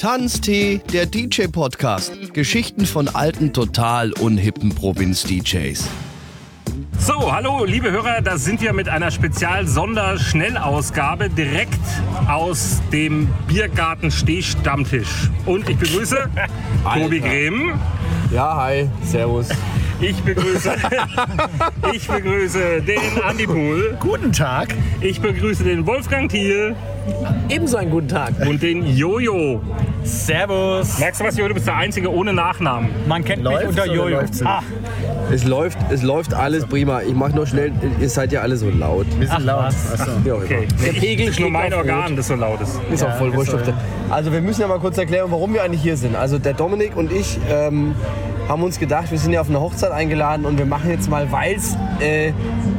Tanztee, der DJ-Podcast. Geschichten von alten, total unhippen Provinz-DJs. So, hallo liebe Hörer, da sind wir mit einer Spezial-Sonder-Schnellausgabe direkt aus dem Biergarten Stehstammtisch. Und ich begrüße Tobi Grehm. Ja, hi, servus. Ich begrüße, ich begrüße den Andi Pohl. Guten Tag. Ich begrüße den Wolfgang Thiel Ebenso einen guten Tag. und den Jojo. Servus. Merkst du was, Jojo? Du bist der Einzige ohne Nachnamen. Man kennt mich Läuft's unter Jojo. Ah, Es läuft, es läuft alles prima. Ich mach nur schnell, ihr seid ja alle so laut. Bisschen Ach, laut. was. Achso. Auch Okay. Der Pegel ist nur mein Organ, das so laut ist. Ist auch voll Ja, wurscht. Also wir müssen ja mal kurz erklären, warum wir eigentlich hier sind. Also der Dominik und ich ähm, haben uns gedacht, wir sind ja auf eine Hochzeit eingeladen und wir machen jetzt mal, weil es äh,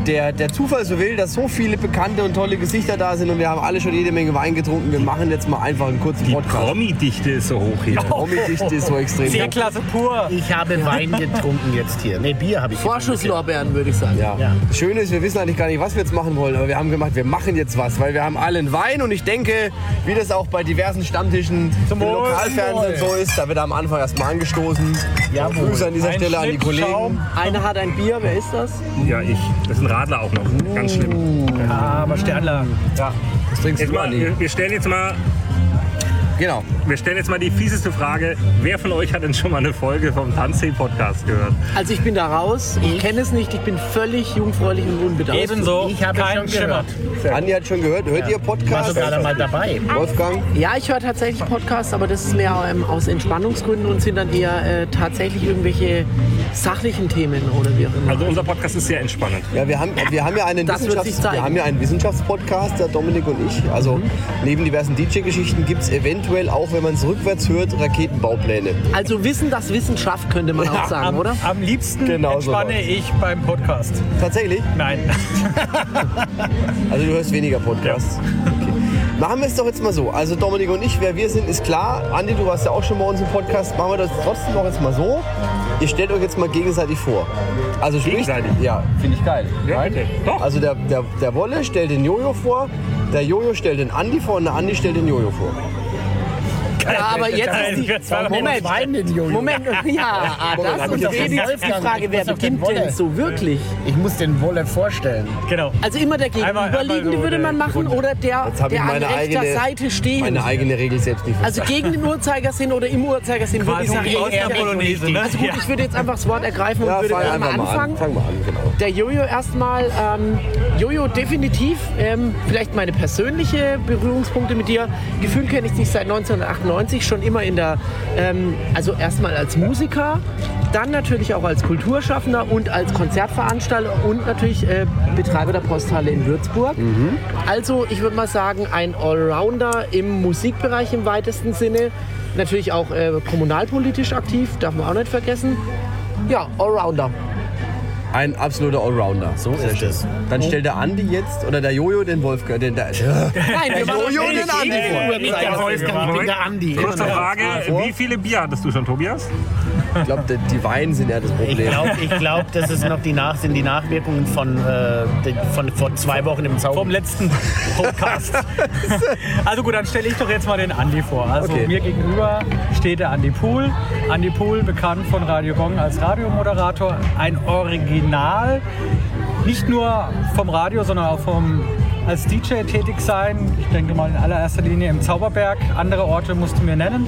der, der Zufall so will, dass so viele bekannte und tolle Gesichter da sind und wir haben alle schon jede Menge Wein getrunken. Wir machen jetzt mal einfach einen kurzen Die Podcast. Promi-Dichte ist so hoch hier. Promi-Dichte ist so extrem. C-Klasse pur. Ich habe Wein getrunken jetzt hier. Ne, Bier habe ich Vorschusslorbeeren, würde ich sagen. Ja. Ja. Das Schöne ist, wir wissen eigentlich gar nicht, was wir jetzt machen wollen, aber wir haben gemacht, wir machen jetzt was, weil wir haben alle einen Wein und ich denke, wie das auch bei diversen Stammtischen im Wohl. Lokalfernsehen so ist, da wird am Anfang erstmal angestoßen. Jawohl. Grüße an dieser Ein Stelle an die Kollegen. Schaum. Einer hat ein Bier, wer ist das? Ja, ich. Das ist ein Radler auch noch. Ganz schlimm. Ah, aber Sternler. Ja, das trinkst Jetzt du mal, an wir stellen jetzt mal Genau. Wir stellen jetzt mal die fieseste Frage. Wer von euch hat denn schon mal eine Folge vom Tanzsee-Podcast gehört? Also ich bin da raus, ich kenne es nicht, ich bin völlig jungfräulich und unbedarft. Ebenso. Ich habe kein schon Schimmer. Andi hat schon gehört, hört ihr War Podcast? sogar da mal dabei. Wolfgang? Ja, ich höre tatsächlich Podcasts, aber das ist mehr ähm, aus Entspannungsgründen und sind dann eher äh, tatsächlich irgendwelche sachlichen Themen oder wie auch immer. Also unser Podcast ist sehr entspannend. Ja, wir haben, wir haben ja einen, Das Wissenschafts-, wir haben ja einen Wissenschaftspodcast, der Dominik und ich. Also neben diversen DJ-Geschichten gibt es eventuell auch, wenn man es rückwärts hört, Raketenbaupläne. Also Wissen, das Wissen schafft, könnte man auch sagen, Am, oder? am liebsten Genau entspanne ich beim Podcast. Tatsächlich? Nein. Also du hörst weniger Podcasts. Okay. Machen wir es doch jetzt mal so. Also Dominik und ich, wer wir sind, ist klar. Andi, du warst ja auch schon bei uns im Podcast. Machen wir das trotzdem noch jetzt mal so. Ihr stellt euch jetzt mal gegenseitig vor. Also sprich, Gegenseitig? Ja, finde ich geil. Ja. Doch. Also der, der, der Wolle stellt den Jojo vor, der Jojo stellt den Andi vor und der Andi stellt den Jojo vor. Ja, aber jetzt ist die... Jetzt war Moment, Jojo. Moment, ja, Moment, das und B, die, Frage, wer beginnt denn so wirklich? Ich muss den Wolle vorstellen. Genau. Also immer der Gegenüberliegende würde man machen Runde. oder der, Jetzt habe ich der an meine rechter eigene, Seite steht. meine eigene Regel selbst nicht Also gegen den Uhrzeigersinn oder im Uhrzeigersinn würde ich sagen, eher ne? Also gut, ich würde jetzt einfach das Wort ergreifen und Ja, würde mal anfangen. an. Fang mal an, genau. Der Jojo erstmal. Ähm, Jojo, definitiv. Ähm, vielleicht meine persönliche Berührungspunkte mit dir. Gefühlt kenne ich dich seit 1998 schon immer in der, ähm, also erstmal als Musiker, dann natürlich auch als Kulturschaffender und als Konzertveranstalter und natürlich äh, Betreiber der Posthalle in Würzburg. Also ich würde mal sagen, ein Allrounder im Musikbereich im weitesten Sinne. Natürlich auch äh, kommunalpolitisch aktiv, darf man auch nicht vergessen. Ja, Allrounder. Ein absoluter Allrounder. So ist es. Dann stellt der Andi jetzt, oder der Jojo den Wolfgang. Den, der, Nein, wir machen Jojo den Andi vor. der Wolfgang, ich bin der Andi. Kurze Frage, wie viele Bier hattest du schon, Tobias? ich glaube, die Weinen sind ja das Ich Problem. glaube, ich glaub, das ist noch die Nach sind die Nachwirkungen von, äh, von vor zwei Wochen im Zauber. Vom letzten Podcast. also gut, dann stelle ich doch jetzt mal den Andi vor. Also Okay. mir gegenüber steht der Andi Pool. Andi Pool, bekannt von Radio Gong als Radiomoderator. Ein Original, nicht nur vom Radio, sondern auch vom als DJ tätig sein. Ich denke mal in allererster Linie im Zauberberg. Andere Orte musst du mir nennen.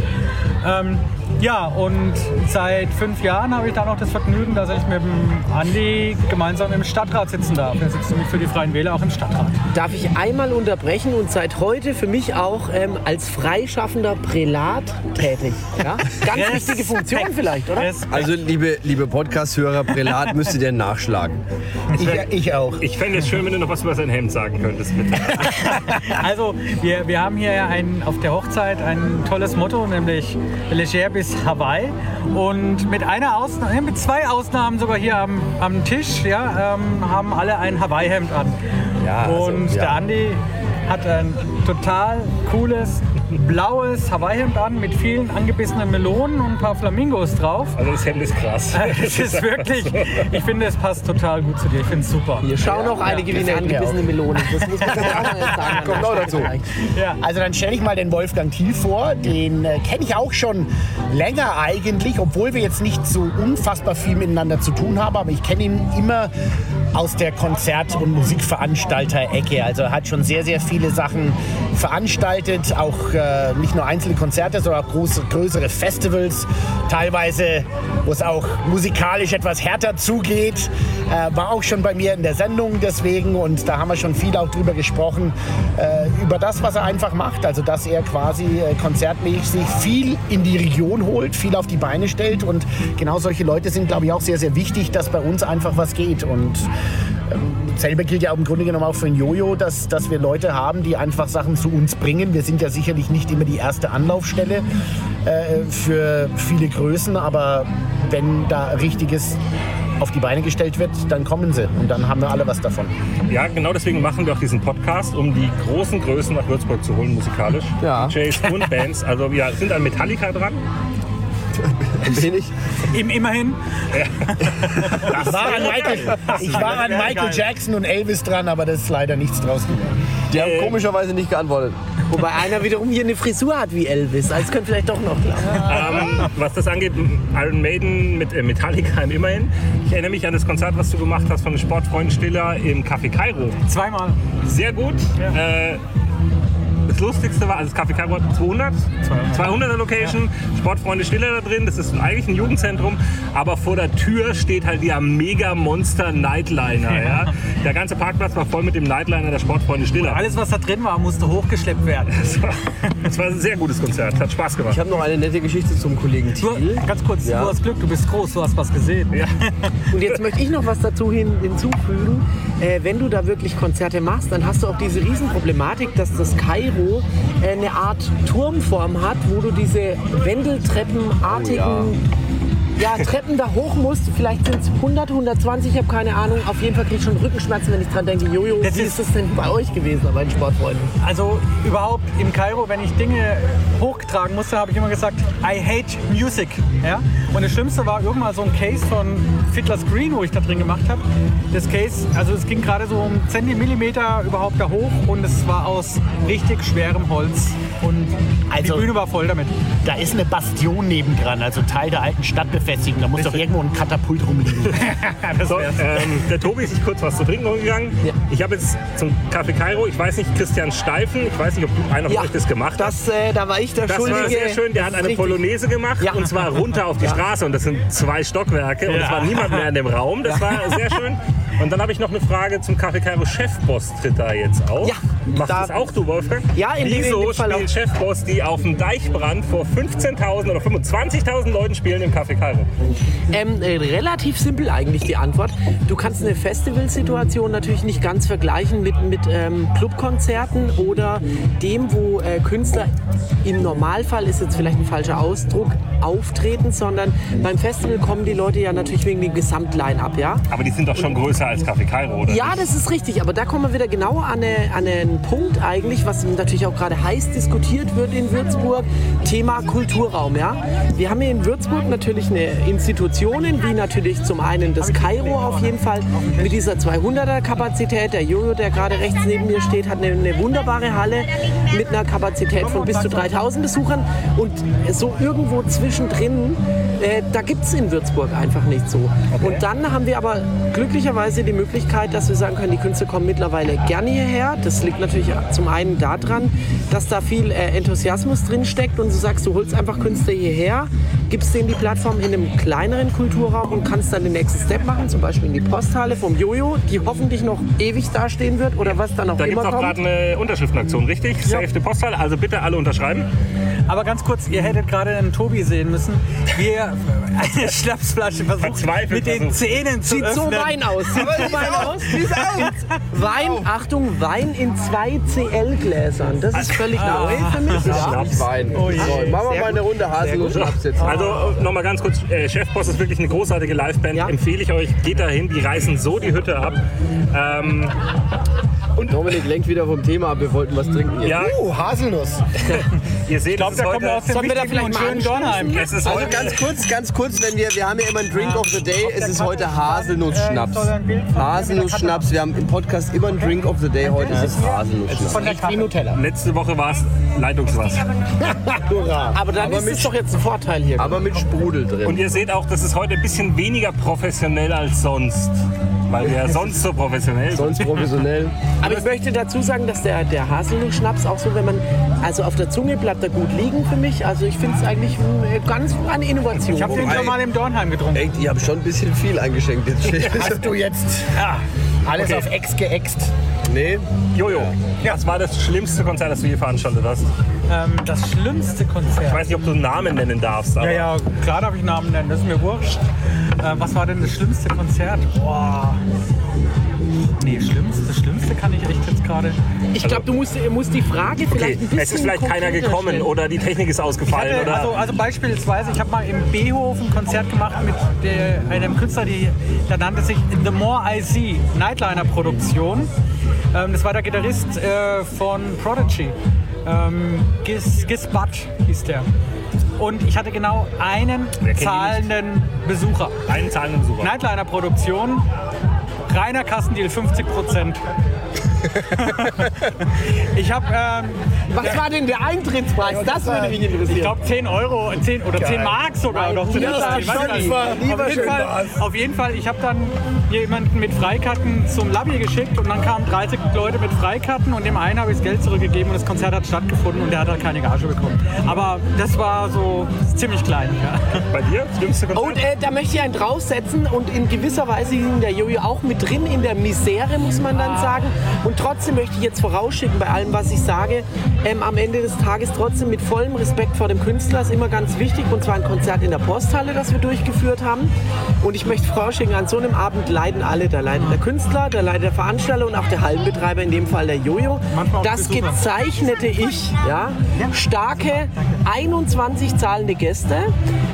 Ähm, ja, und seit fünf Jahren habe ich da noch das Vergnügen, dass ich mit dem Andi gemeinsam im Stadtrat sitzen darf. Er sitzt nämlich für die Freien Wähler auch im Stadtrat. Darf ich einmal unterbrechen und seit heute für mich auch ähm, als freischaffender Prälat tätig? Ja? Ganz wichtige Funktion vielleicht, oder? Also, liebe, liebe Podcast-Hörer, Prälat müsstet ihr nachschlagen. Ich, ich auch. Ich fände es schön, wenn du noch was über sein Hemd sagen könntest, bitte. Also, wir, wir haben hier ja ein, auf der Hochzeit ein tolles Motto, nämlich Leger bis Hawaii. Und mit einer Ausnahme, mit zwei Ausnahmen sogar hier am, am Tisch, ja, ähm, haben alle ein Hawaii-Hemd an. Ja, also, Und ja. der Andi hat ein total cooles blaues Hawaii-Hemd an mit vielen angebissenen Melonen und ein paar Flamingos drauf. Also das Hemd ist krass. Es ist wirklich, ich finde, es passt total gut zu dir. Ich finde es super. Hier schauen auch einige wie eine angebissene Melone. Das muss man auch mal jetzt sagen. Kommt auch dazu. Also dann stelle ich mal den Wolfgang Thiel vor. Den äh, kenne ich auch schon länger eigentlich, obwohl wir jetzt nicht so unfassbar viel miteinander zu tun haben. Aber ich kenne ihn immer aus der Konzert- und Musikveranstalter-Ecke. Also hat schon sehr, sehr viele Sachen veranstaltet. Auch äh, nicht nur einzelne Konzerte, sondern auch große, größere Festivals. Teilweise, wo es auch musikalisch etwas härter zugeht. Äh, war auch schon bei mir in der Sendung deswegen. Und da haben wir schon viel auch drüber gesprochen. Äh, über das, was er einfach macht. Also dass er quasi äh, konzertmäßig viel in die Region holt, viel auf die Beine stellt. Und genau solche Leute sind, glaube ich, auch sehr, sehr wichtig, dass bei uns einfach was geht. Und selber gilt ja auch im Grunde genommen auch für ein Jojo, dass, dass wir Leute haben, die einfach Sachen zu uns bringen. Wir sind ja sicherlich nicht immer die erste Anlaufstelle äh, für viele Größen, aber wenn da richtiges auf die Beine gestellt wird, dann kommen sie und dann haben wir alle was davon. Ja, genau deswegen machen wir auch diesen Podcast, um die großen Größen nach Würzburg zu holen, musikalisch. Ja. DJs und Bands. Also wir sind an Metallica dran. Wenig. Im, immerhin. Ich war an Michael, ich war an Michael Jackson und Elvis dran, aber das ist leider nichts draus geworden. Die haben komischerweise nicht geantwortet. Wobei einer wiederum hier eine Frisur hat wie Elvis. Also es könnte vielleicht doch noch klappen. Ähm, was das angeht, Iron Maiden mit äh, Metallica im Immerhin. Ich erinnere mich an das Konzert, was du gemacht hast von den Sportfreunden Stiller im Café Kairo. Zweimal. Sehr gut. Äh, das Lustigste war, also das Café Kairo hat 200, 200er Location, Sportfreunde Stiller da drin, das ist eigentlich ein Jugendzentrum, aber vor der Tür steht halt der Mega Monster Nightliner. Ja. Der ganze Parkplatz war voll mit dem Nightliner der Sportfreunde Stiller. Alles, was da drin war, musste hochgeschleppt werden. Das war, das war ein sehr gutes Konzert, hat Spaß gemacht. Ich habe noch eine nette Geschichte zum Kollegen Du, Thiel. ganz kurz, Ja. du hast Glück, du bist groß, du hast was gesehen. Ja. Und jetzt möchte ich noch was dazu hin, hinzufügen. Äh, wenn du da wirklich Konzerte machst, dann hast du auch diese Riesenproblematik, dass das Kairo äh, eine Art Turmform hat, wo du diese Wendeltreppenartigen ja. Treppen da hoch musst. Vielleicht sind es 100, 120, ich habe keine Ahnung. Auf jeden Fall kriege ich schon Rückenschmerzen, wenn ich dran denke, Jojo, Das wie ist- ist das denn bei euch gewesen, bei den Sportfreunden? Also überhaupt in Kairo, wenn ich Dinge hochtragen musste, habe ich immer gesagt, I hate music. Ja? Und das Schlimmste war irgendwann so ein Case von Fiddler's Green, wo ich da drin gemacht habe. Das Case, also es ging gerade so um Zentimeter überhaupt da hoch und es war aus richtig schwerem Holz. Und Also- die Bühne war voll damit. Da ist eine Bastion nebendran, also Teil der alten Stadtbefestigung. Da muss doch irgendwo ein Katapult rumliegen. So, ähm, der Tobi ist sich kurz was zu trinken gegangen. Ich habe jetzt zum Café Kairo, ich weiß nicht, Christian Steifen, ich weiß nicht, ob du einer von euch das gemacht hast. Das, äh, da war ich der Das Schuldige. war sehr schön. Der Das hat eine richtig. Polonaise gemacht Ja. und zwar runter auf die Straße. Und das sind zwei Stockwerke und es war niemand mehr in dem Raum. Das war sehr schön. Und dann habe ich noch eine Frage zum Café Kairo. Chefboss tritt da jetzt auf. Ja, Machst da- das auch du, Wolfgang? Ja, in dem- in Wieso dem Fall spielen auch. Chefboss, die auf dem Deichbrand vor 15.000 oder 25.000 Leuten spielen im Café Kairo? Ähm, äh, relativ simpel eigentlich die Antwort. Du kannst eine Festivalsituation natürlich nicht ganz vergleichen mit, mit ähm, Clubkonzerten oder dem, wo äh, Künstler im Normalfall, ist jetzt vielleicht ein falscher Ausdruck, auftreten, sondern beim Festival kommen die Leute ja natürlich wegen dem Gesamtline-up, ja? Aber die sind doch schon größer als Café Kairo, oder? Ja, das ist richtig, aber da kommen wir wieder genau an, eine, an einen Punkt eigentlich, was natürlich auch gerade heiß diskutiert wird in Würzburg, Thema Kulturraum. Ja? Wir haben hier in Würzburg natürlich eine Institutionen, wie natürlich zum einen das Kairo auf jeden Fall mit dieser 200er Kapazität. Der Jojo, der gerade rechts neben mir steht, hat eine, eine wunderbare Halle mit einer Kapazität von bis zu 3000 Besuchern und so irgendwo zwischendrin, äh, da gibt es in Würzburg einfach nicht so. Und dann haben wir aber glücklicherweise die Möglichkeit, dass wir sagen können, die Künstler kommen mittlerweile gerne hierher. Das liegt natürlich zum einen daran, dass da viel äh, Enthusiasmus drin steckt und du sagst, du holst einfach Künstler hierher, gibst denen die Plattform in einem kleineren Kulturraum und kannst dann den nächsten Step machen, zum Beispiel in die Posthalle vom Jojo, die hoffentlich noch ewig dastehen wird oder was dann auch Da gibt immer es auch gerade eine Unterschriftenaktion, richtig? Save the Postal. Also bitte alle unterschreiben. Aber ganz kurz, ihr hättet gerade den Tobi sehen müssen, wie er eine Schnapsflasche versucht Verzweifelt mit den versucht. Zähnen zu Sieht so öffnen. Wein aus. Sieht so Wein aus. Wein, Achtung, Wein in zwei CL-Gläsern. Das ist völlig neu für mich. Ja. Schnapswein. So, machen wir mal eine. Runde Haselnuss-Schnaps jetzt. Also nochmal ganz kurz, äh, Chefboss ist wirklich eine großartige Liveband. Ja. Empfehle ich euch, geht dahin, die reißen so die Hütte ab. Ähm, Dominik lenkt wieder vom Thema ab, wir wollten was trinken. Ja, Uh, Haselnuss. ihr seht, Ich glaube, es da ist kommen wir aus heute, dem Sollen wir da und vielleicht mal schönen Dornheim. es ist Also ganz kurz, ganz kurz, wenn wir, wir haben ja immer einen Drink of the Day, es ist heute Haselnussschnaps. Haselnussschnaps, wir haben im Podcast immer einen Drink of the Day, heute ist es Haselnussschnaps. Von der. Nutella. letzte Woche war es Leitungswasser. Hurra. Aber dann Aber ist mit- es doch jetzt ein Vorteil hier. Aber mit Sprudel drin. Und ihr seht auch, das ist heute ein bisschen weniger professionell als sonst. Weil wir ja sonst so professionell sind. Sonst professionell. Aber ich möchte dazu sagen, dass der, der Haselnuss-Schnaps auch so, wenn man, also auf der Zunge bleibt er gut liegen für mich. Also ich finde es eigentlich äh, ganz eine Innovation. Ich habe den schon mal im Dornheim getrunken. Echt, ich habe schon ein bisschen viel eingeschenkt jetzt. Hast du jetzt alles Okay. auf Ex geäxt? nee, Jojo, was war das schlimmste Konzert, das du je veranstaltet hast? Ähm, das schlimmste Ich Konzert. weiß nicht, ob du einen Namen nennen darfst. Aber Ja, ja, klar darf ich Namen nennen, das ist mir wurscht. Äh, was war denn das schlimmste Konzert? Boah. Nee, schlimmste, das Schlimmste kann ich echt jetzt gerade. ich glaube, du musst, musst die Frage vielleicht Okay, ein bisschen es ist vielleicht keiner gekommen stellen. oder die Technik ist ausgefallen. hatte, oder also, also beispielsweise, ich habe mal im Behof ein Konzert gemacht mit der, einem Künstler, die, der nannte sich The More I See, Nightliner-Produktion. Ähm, das war der Gitarrist äh, von Prodigy. Ähm, Gis, Gis Butt hieß der. Und ich hatte genau einen zahlenden Besucher. einen zahlenden Besucher. Nightliner-Produktion, reiner Kassendeal, 50 Prozent. ich habe ähm, Was war denn der Eintrittspreis? Das würde mich interessieren. ich glaube 10 Euro 10 oder 10 Mark sogar noch zu der Zeit. Auf, jeden Fall, war's. auf jeden Fall, ich habe dann jemanden mit Freikarten zum Labby geschickt und dann kamen 30 Leute mit Freikarten und dem einen habe ich das Geld zurückgegeben und das Konzert hat stattgefunden und der hat halt keine Gage bekommen. Aber das war so ziemlich klein. Ja. Bei dir? Schlimmste Konzert? Und äh, da möchte ich einen draufsetzen und in gewisser Weise ging der Jojo auch mit drin in der Misere, muss man dann sagen. Und trotzdem möchte ich jetzt vorausschicken bei allem, was ich sage, ähm, am Ende des Tages trotzdem mit vollem Respekt vor dem Künstler ist immer ganz wichtig und zwar ein Konzert in der Posthalle, das wir durchgeführt haben. Und ich möchte vorausschicken, an so einem Abend leiden alle. Da leidet der Künstler, da leidet der Veranstalter und auch der Hallenbetreiber, in dem Fall der Jojo. Das gezeichnete ich, ja, starke 21 zahlende Gäste.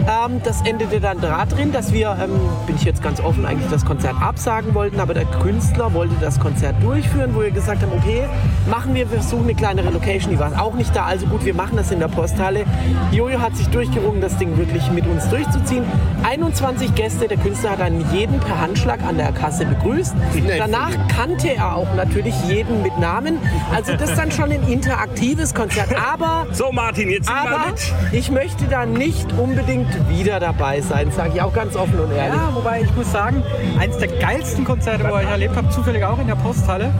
Ähm, das endete dann darin, dass wir, ähm, bin ich jetzt ganz offen, eigentlich das Konzert absagen wollten, aber der Künstler wollte das Konzert durchführen, wo wir gesagt haben, okay, machen wir, wir suchen eine kleinere Location, die war auch nicht da, also gut, wir machen das in der Posthalle. Jojo hat sich durchgerungen, das Ding wirklich mit uns durchzuziehen. 21 Gäste, der Künstler hat einen jeden per Handschlag an der Kasse begrüßt. Danach kannte er auch natürlich jeden mit Namen. Also das ist dann schon ein interaktives Konzert. Aber so, Martin, jetzt sind wir aber mit. ich möchte da nicht unbedingt wieder dabei sein, sage ich auch ganz offen und ehrlich. Ja, wobei ich muss sagen, eines der geilsten Konzerte, wo ich erlebt habe, zufällig auch in der Posthalle,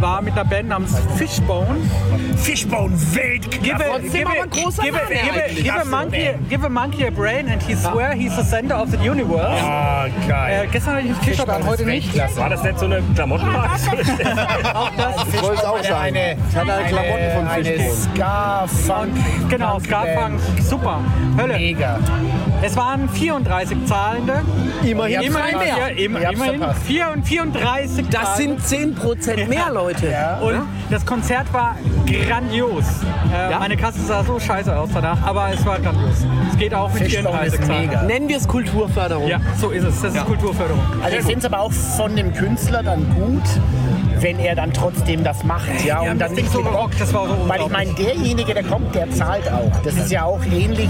war mit einer Band namens Fishbone. Fishbone Welt. Give a, give, a, give, a, give, a, give, a monkey, give a monkey a brain and he swear he's the center of the universe. Ah, geil. Äh, gestern hatte ich ein T-Shirt an, heute nicht. War das nicht so eine Klamottenmarke? Auch das. ich wollte es auch sagen. Eine, ich hatte eine Klamotten von eine Fishbone. Ska-Funk. Genau, Scarfunk, super. Hölle. Mega. Es waren 34 Zahlende. Immerhin, Immerhin, verpasst. ja, immer, immerhin verpasst. 4 und 34 Das Zahlende. sind 10% mehr Leute. Und das Konzert war grandios. Äh, Ja? Meine Kasse sah so scheiße aus danach, aber es war grandios. Es geht auch mit Fishbone 34 ist Zahlen. mega. Nennen wir es Kulturförderung. Ja, so ist es. Das ist Kulturförderung. Also ich finde es aber auch von dem Künstler dann gut, wenn er dann trotzdem das macht. Ja, Ja, und das dann nicht so gerockt, das war so Weil ich meine, derjenige, der kommt, der zahlt auch. Das ist ja auch ähnlich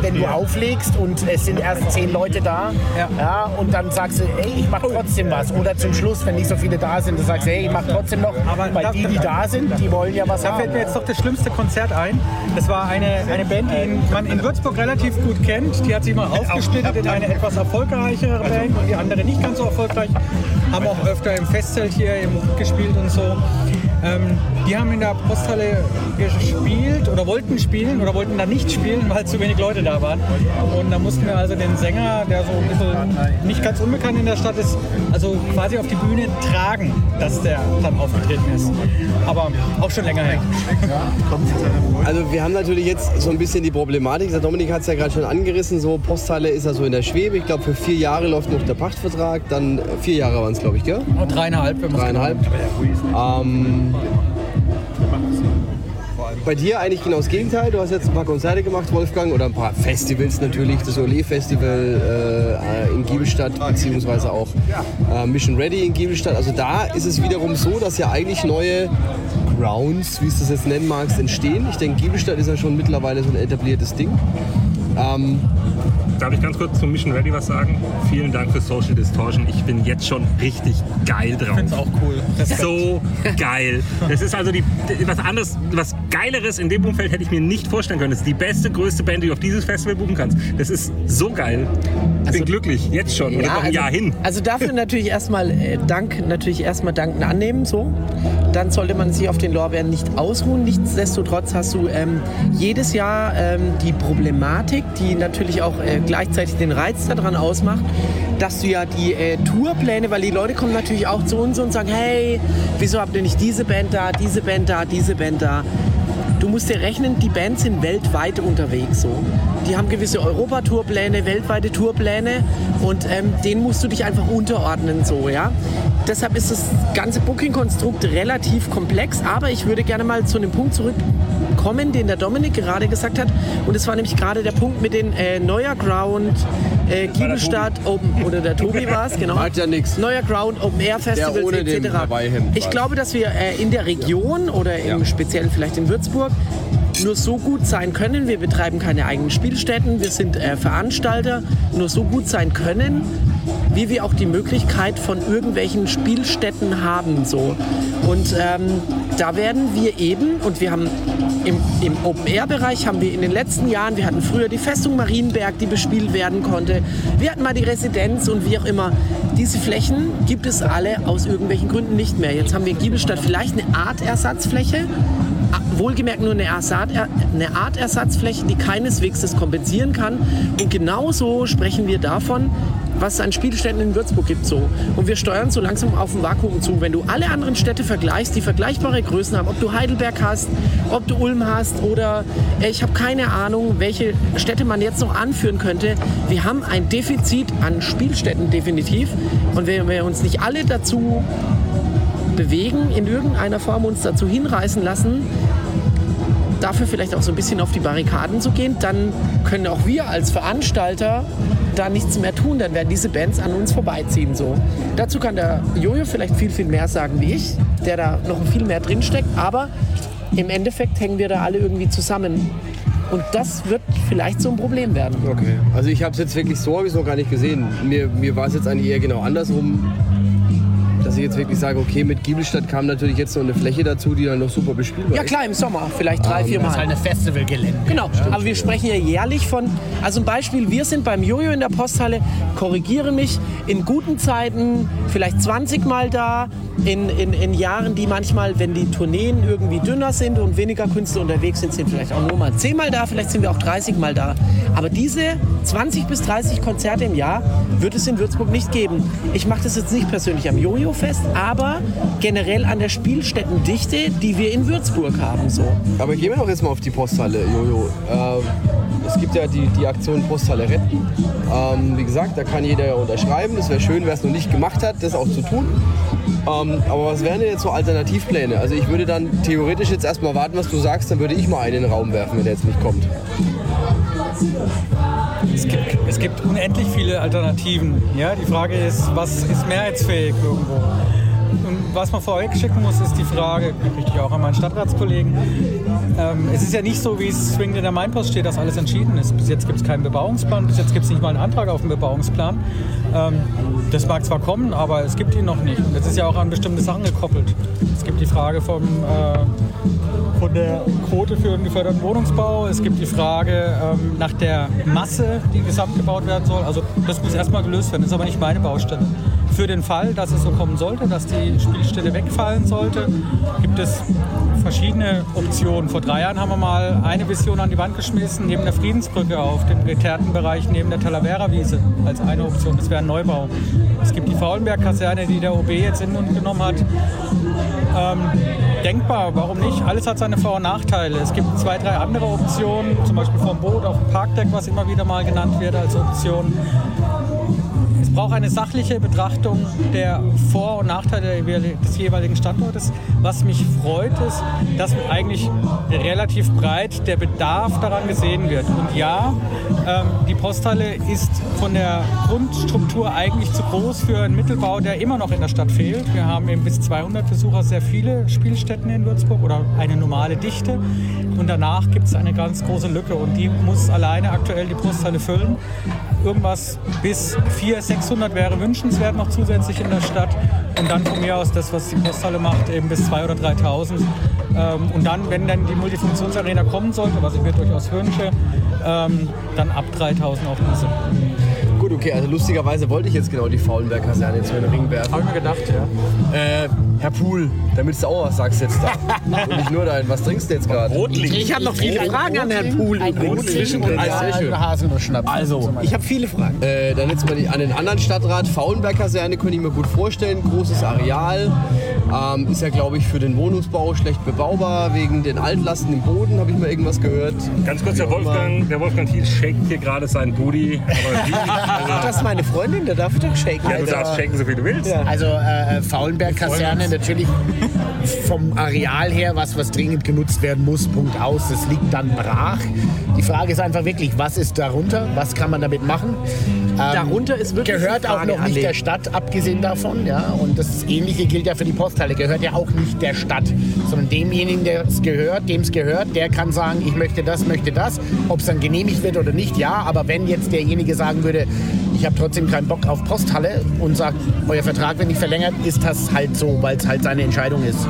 wenn du auflegst und es sind erst zehn Leute da. Ja. und dann sagst du, ey, ich mache trotzdem was. Oder zum Schluss, wenn nicht so viele da sind, du sagst, hey, ich mache trotzdem noch. Aber Weil da- die, die da sind, die wollen ja was Da haben. fällt mir jetzt doch das schlimmste Konzert ein. Das war eine, eine Band, die man in Würzburg relativ gut kennt. Die hat sich mal aufgesplittet in eine etwas erfolgreichere Band und die andere nicht ganz so erfolgreich. Haben auch öfter im Festzelt hier im gespielt und so. Ähm, die haben in der Posthalle gespielt oder wollten spielen oder wollten da nicht spielen, weil zu wenig Leute da waren. Und da mussten wir also den Sänger, der so ein bisschen nicht ganz unbekannt in der Stadt ist, also quasi auf die Bühne tragen, dass der dann aufgetreten ist. Aber auch schon länger her. Also wir haben natürlich jetzt so ein bisschen die Problematik, der Dominik hat es ja gerade schon angerissen, so Posthalle ist ja so in der Schwebe. Ich glaube für vier Jahre läuft noch der Pachtvertrag, dann vier Jahre waren es glaube ich, gell? Dreieinhalb, Dreieinhalb. Ähm, bei dir eigentlich genau das Gegenteil. Du hast jetzt ein paar Konzerte gemacht, Wolfgang, oder ein paar Festivals natürlich. Das Olé Festival äh, in Giebelstadt, beziehungsweise auch äh, Mission Ready in Giebelstadt. Also da ist es wiederum so, dass ja eigentlich neue Grounds, wie es das jetzt nennen magst, entstehen. Ich denke, Giebelstadt ist ja schon mittlerweile so ein etabliertes Ding. Ähm, Darf ich ganz kurz zum Mission Ready was sagen? Vielen Dank für Social Distortion. Ich bin jetzt schon richtig geil drauf. Ich finde es auch cool. Respekt. so geil. Das ist also die, was anderes, was Geileres in dem Umfeld hätte ich mir nicht vorstellen können. Das ist die beste, größte Band, die du auf dieses Festival buchen kannst. Das ist so geil. Ich bin glücklich, jetzt schon. Oder noch ein also, Jahr hin. Also dafür natürlich erstmal äh, Dank, natürlich erstmal Danken annehmen, so. Dann sollte man sich auf den Lorbeeren nicht ausruhen. Nichtsdestotrotz hast du ähm, jedes Jahr ähm, die Problematik, die natürlich auch äh, gleichzeitig den Reiz daran ausmacht, dass du ja die äh, Tourpläne, weil die Leute kommen natürlich auch zu uns und sagen, hey, wieso habt ihr nicht diese Band da, diese Band da, diese Band da? Du musst dir rechnen, die Bands sind weltweit unterwegs. So. Die haben gewisse Europatourpläne, weltweite Tourpläne und ähm, denen musst du dich einfach unterordnen. So, ja? Deshalb ist das ganze Booking-Konstrukt relativ komplex, aber ich würde gerne mal zu einem Punkt zurückkommen, den der Dominik gerade gesagt hat. Und es war nämlich gerade der Punkt mit den äh, Neuer Ground, äh, Giebelstadt, Open, oder der Tobi war es, genau. Macht ja nix. Neuer Ground, Open Air Festivals ohne den etc. Ich glaube, dass wir äh, in der Region oder im Ja. Speziellen vielleicht in Würzburg nur so gut sein können. Wir betreiben keine eigenen Spielstätten, wir sind äh, Veranstalter, nur so gut sein können, wie wir auch die Möglichkeit von irgendwelchen Spielstätten haben. So. Und ähm, da werden wir eben, und wir haben im, im Open-Air-Bereich haben wir in den letzten Jahren, wir hatten früher die Festung Marienberg, die bespielt werden konnte. Wir hatten mal die Residenz und wie auch immer. Diese Flächen gibt es alle aus irgendwelchen Gründen nicht mehr. Jetzt haben wir in Giebelstadt vielleicht eine Art Ersatzfläche, wohlgemerkt nur eine, Ersat, eine Art Ersatzfläche, die keineswegs das kompensieren kann. Und genauso sprechen wir davon, was es an Spielstätten in Würzburg gibt. So. Und wir steuern so langsam auf ein Vakuum zu. Wenn du alle anderen Städte vergleichst, die vergleichbare Größen haben, ob du Heidelberg hast, ob du Ulm hast oder äh, ich habe keine Ahnung, welche Städte man jetzt noch anführen könnte. Wir haben ein Defizit an Spielstätten definitiv. Und wenn wir uns nicht alle dazu bewegen, in irgendeiner Form uns dazu hinreißen lassen, dafür vielleicht auch so ein bisschen auf die Barrikaden zu gehen, dann können auch wir als Veranstalter da nichts mehr tun, dann werden diese Bands an uns vorbeiziehen. So. Dazu kann der Jojo vielleicht viel, viel mehr sagen wie ich, der da noch viel mehr drinsteckt, aber im Endeffekt hängen wir da alle irgendwie zusammen. Und das wird vielleicht so ein Problem werden. Okay. Also ich habe es jetzt wirklich so, habe ich es noch gar nicht gesehen. Mir, mir war es jetzt eigentlich eher genau andersrum, dass ich jetzt wirklich sage, okay, mit Giebelstadt kam natürlich jetzt noch eine Fläche dazu, die dann noch super bespielbar Ja ist. klar, im Sommer, vielleicht drei, vier Das Mal. ist halt eine Festivalgelände. Genau, aber wir sprechen ja jährlich von, also ein Beispiel, wir sind beim Jojo in der Posthalle, korrigiere mich, in guten Zeiten vielleicht 20 Mal da, in, in, in Jahren, die manchmal, wenn die Tourneen irgendwie dünner sind und weniger Künstler unterwegs sind, sind vielleicht auch nur mal 10 Mal da, vielleicht sind wir auch 30 Mal da. Aber diese 20 bis 30 Konzerte im Jahr wird es in Würzburg nicht geben. Ich mache das jetzt nicht persönlich am Jojo fest, aber generell an der Spielstättendichte, die wir in Würzburg haben. So. Aber gehen wir doch jetzt mal auf die Posthalle, Jojo. Ähm, es gibt ja die, die Aktion Posthalle retten. Ähm, wie gesagt, da kann jeder ja unterschreiben. Es wäre schön, wer es noch nicht gemacht hat, das auch zu tun. Ähm, aber was wären denn jetzt so Alternativpläne? Also ich würde dann theoretisch jetzt erstmal warten, was du sagst, dann würde ich mal einen in den Raum werfen, wenn der jetzt nicht kommt. Es gibt, es gibt unendlich viele Alternativen. Ja? Die Frage ist, was ist mehrheitsfähig irgendwo? Und was man vorweg schicken muss, ist die Frage, ich auch an meinen Stadtratskollegen. Ähm, es ist ja nicht so, wie es zwingend in der Mainpost steht, dass alles entschieden ist. Bis jetzt gibt es keinen Bebauungsplan, bis jetzt gibt es nicht mal einen Antrag auf einen Bebauungsplan. Ähm, das mag zwar kommen, aber es gibt ihn noch nicht. Und das ist ja auch an bestimmte Sachen gekoppelt. Es gibt die Frage vom, äh, von der Quote für den geförderten Wohnungsbau. Es gibt die Frage ähm, nach der Masse, die gesamt gebaut werden soll. Also das muss erstmal gelöst werden. Das ist aber nicht meine Baustelle. Für den Fall, dass es so kommen sollte, dass die Spielstätte wegfallen sollte, gibt es verschiedene Optionen. Vor drei Jahren haben wir mal eine Vision an die Wand geschmissen, neben der Friedensbrücke auf dem geteerten Bereich neben der Talavera-Wiese als eine Option. Das wäre ein Neubau. Es gibt die Faulenberg-Kaserne, die der OB jetzt in den Mund genommen hat. Ähm, denkbar, warum nicht? Alles hat seine Vor- und Nachteile. Es gibt zwei, drei andere Optionen, zum Beispiel vom Boot auf dem Parkdeck, was immer wieder mal genannt wird als Option. Es braucht eine sachliche Betrachtung der Vor- und Nachteile des jeweiligen Standortes. Was mich freut, ist, dass eigentlich relativ breit der Bedarf daran gesehen wird. Und ja, ähm, die Posthalle ist von der Grundstruktur eigentlich zu groß für einen Mittelbau, der immer noch in der Stadt fehlt. Wir haben eben bis 200 Besucher sehr viele Spielstätten in Würzburg oder eine normale Dichte. Und danach gibt es eine ganz große Lücke und die muss alleine aktuell die Posthalle füllen. Irgendwas bis 400, 600 wäre wünschenswert noch zusätzlich in der Stadt. Und dann von mir aus das, was die Posthalle macht, eben bis 2.000 oder 3.000. Ähm, und dann, wenn dann die Multifunktionsarena kommen sollte, was ich mir durchaus wünsche, ähm, dann ab 3.000 auch diese. Gut, okay, also lustigerweise wollte ich jetzt genau die Faulenberg-Kaserne jetzt in den Ring werfen. Habe ich mir gedacht, ja. Äh, Herr Pool, damit du auch was sagst jetzt da. Und nicht nur dein. Was trinkst du jetzt gerade? Rotling. Ich habe noch viele Fragen an Herrn Pool. Ein Rotling. und sehr schön. ein Haselnussschnaps. Also, Ich habe viele Fragen. Äh, dann jetzt mal die, an den anderen Stadtrat. Faulenberg-Kaserne könnte ich mir gut vorstellen. Großes Areal. Ähm, ist ja, glaube ich, für den Wohnungsbau schlecht bebaubar. Wegen den Altlasten im Boden, habe ich mal irgendwas gehört. Ganz kurz, der Wolfgang, der Wolfgang Thiel shakt hier gerade seinen Booty. Aber wie, also, Das ist meine Freundin, der darf doch shaken. ja, du darfst shaken, so viel du willst. Also äh, Faulenberg-Kaserne natürlich vom Areal her was, was dringend genutzt werden muss, Punkt aus. Das liegt dann brach. Die Frage ist einfach wirklich, was ist darunter? Was kann man damit machen? Ähm, Darunter ist wirklich Gehört auch noch nicht der Stadt, abgesehen davon. Ja? Und das Ähnliche gilt ja für die Posthalle. Gehört ja auch nicht der Stadt, sondern demjenigen, der es gehört, dem es gehört, der kann sagen, ich möchte das, möchte das. Ob es dann genehmigt wird oder nicht, ja. Aber wenn jetzt derjenige sagen würde, ich habe trotzdem keinen Bock auf Posthalle und sagt, euer Vertrag wird nicht verlängert, ist das halt so, weil es halt seine Entscheidung ist.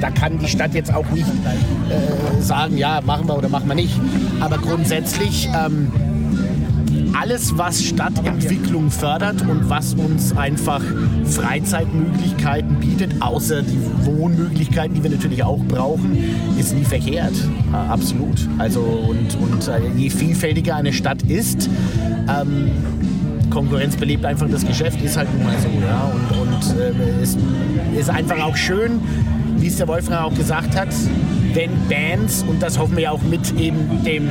Da kann die Stadt jetzt auch nicht äh, sagen, ja, machen wir oder machen wir nicht. Aber grundsätzlich ähm, alles, was Stadtentwicklung fördert und was uns einfach Freizeitmöglichkeiten bietet, außer die Wohnmöglichkeiten, die wir natürlich auch brauchen, ist nie verkehrt. Äh, absolut. Also und, und äh, je vielfältiger eine Stadt ist, ähm, Konkurrenz belebt einfach das Geschäft, ist halt nun mal so. Ja? Und, und äh, es ist einfach auch schön, wie es der Wolfgang auch gesagt hat, wenn Bands, und das hoffen wir ja auch mit eben dem,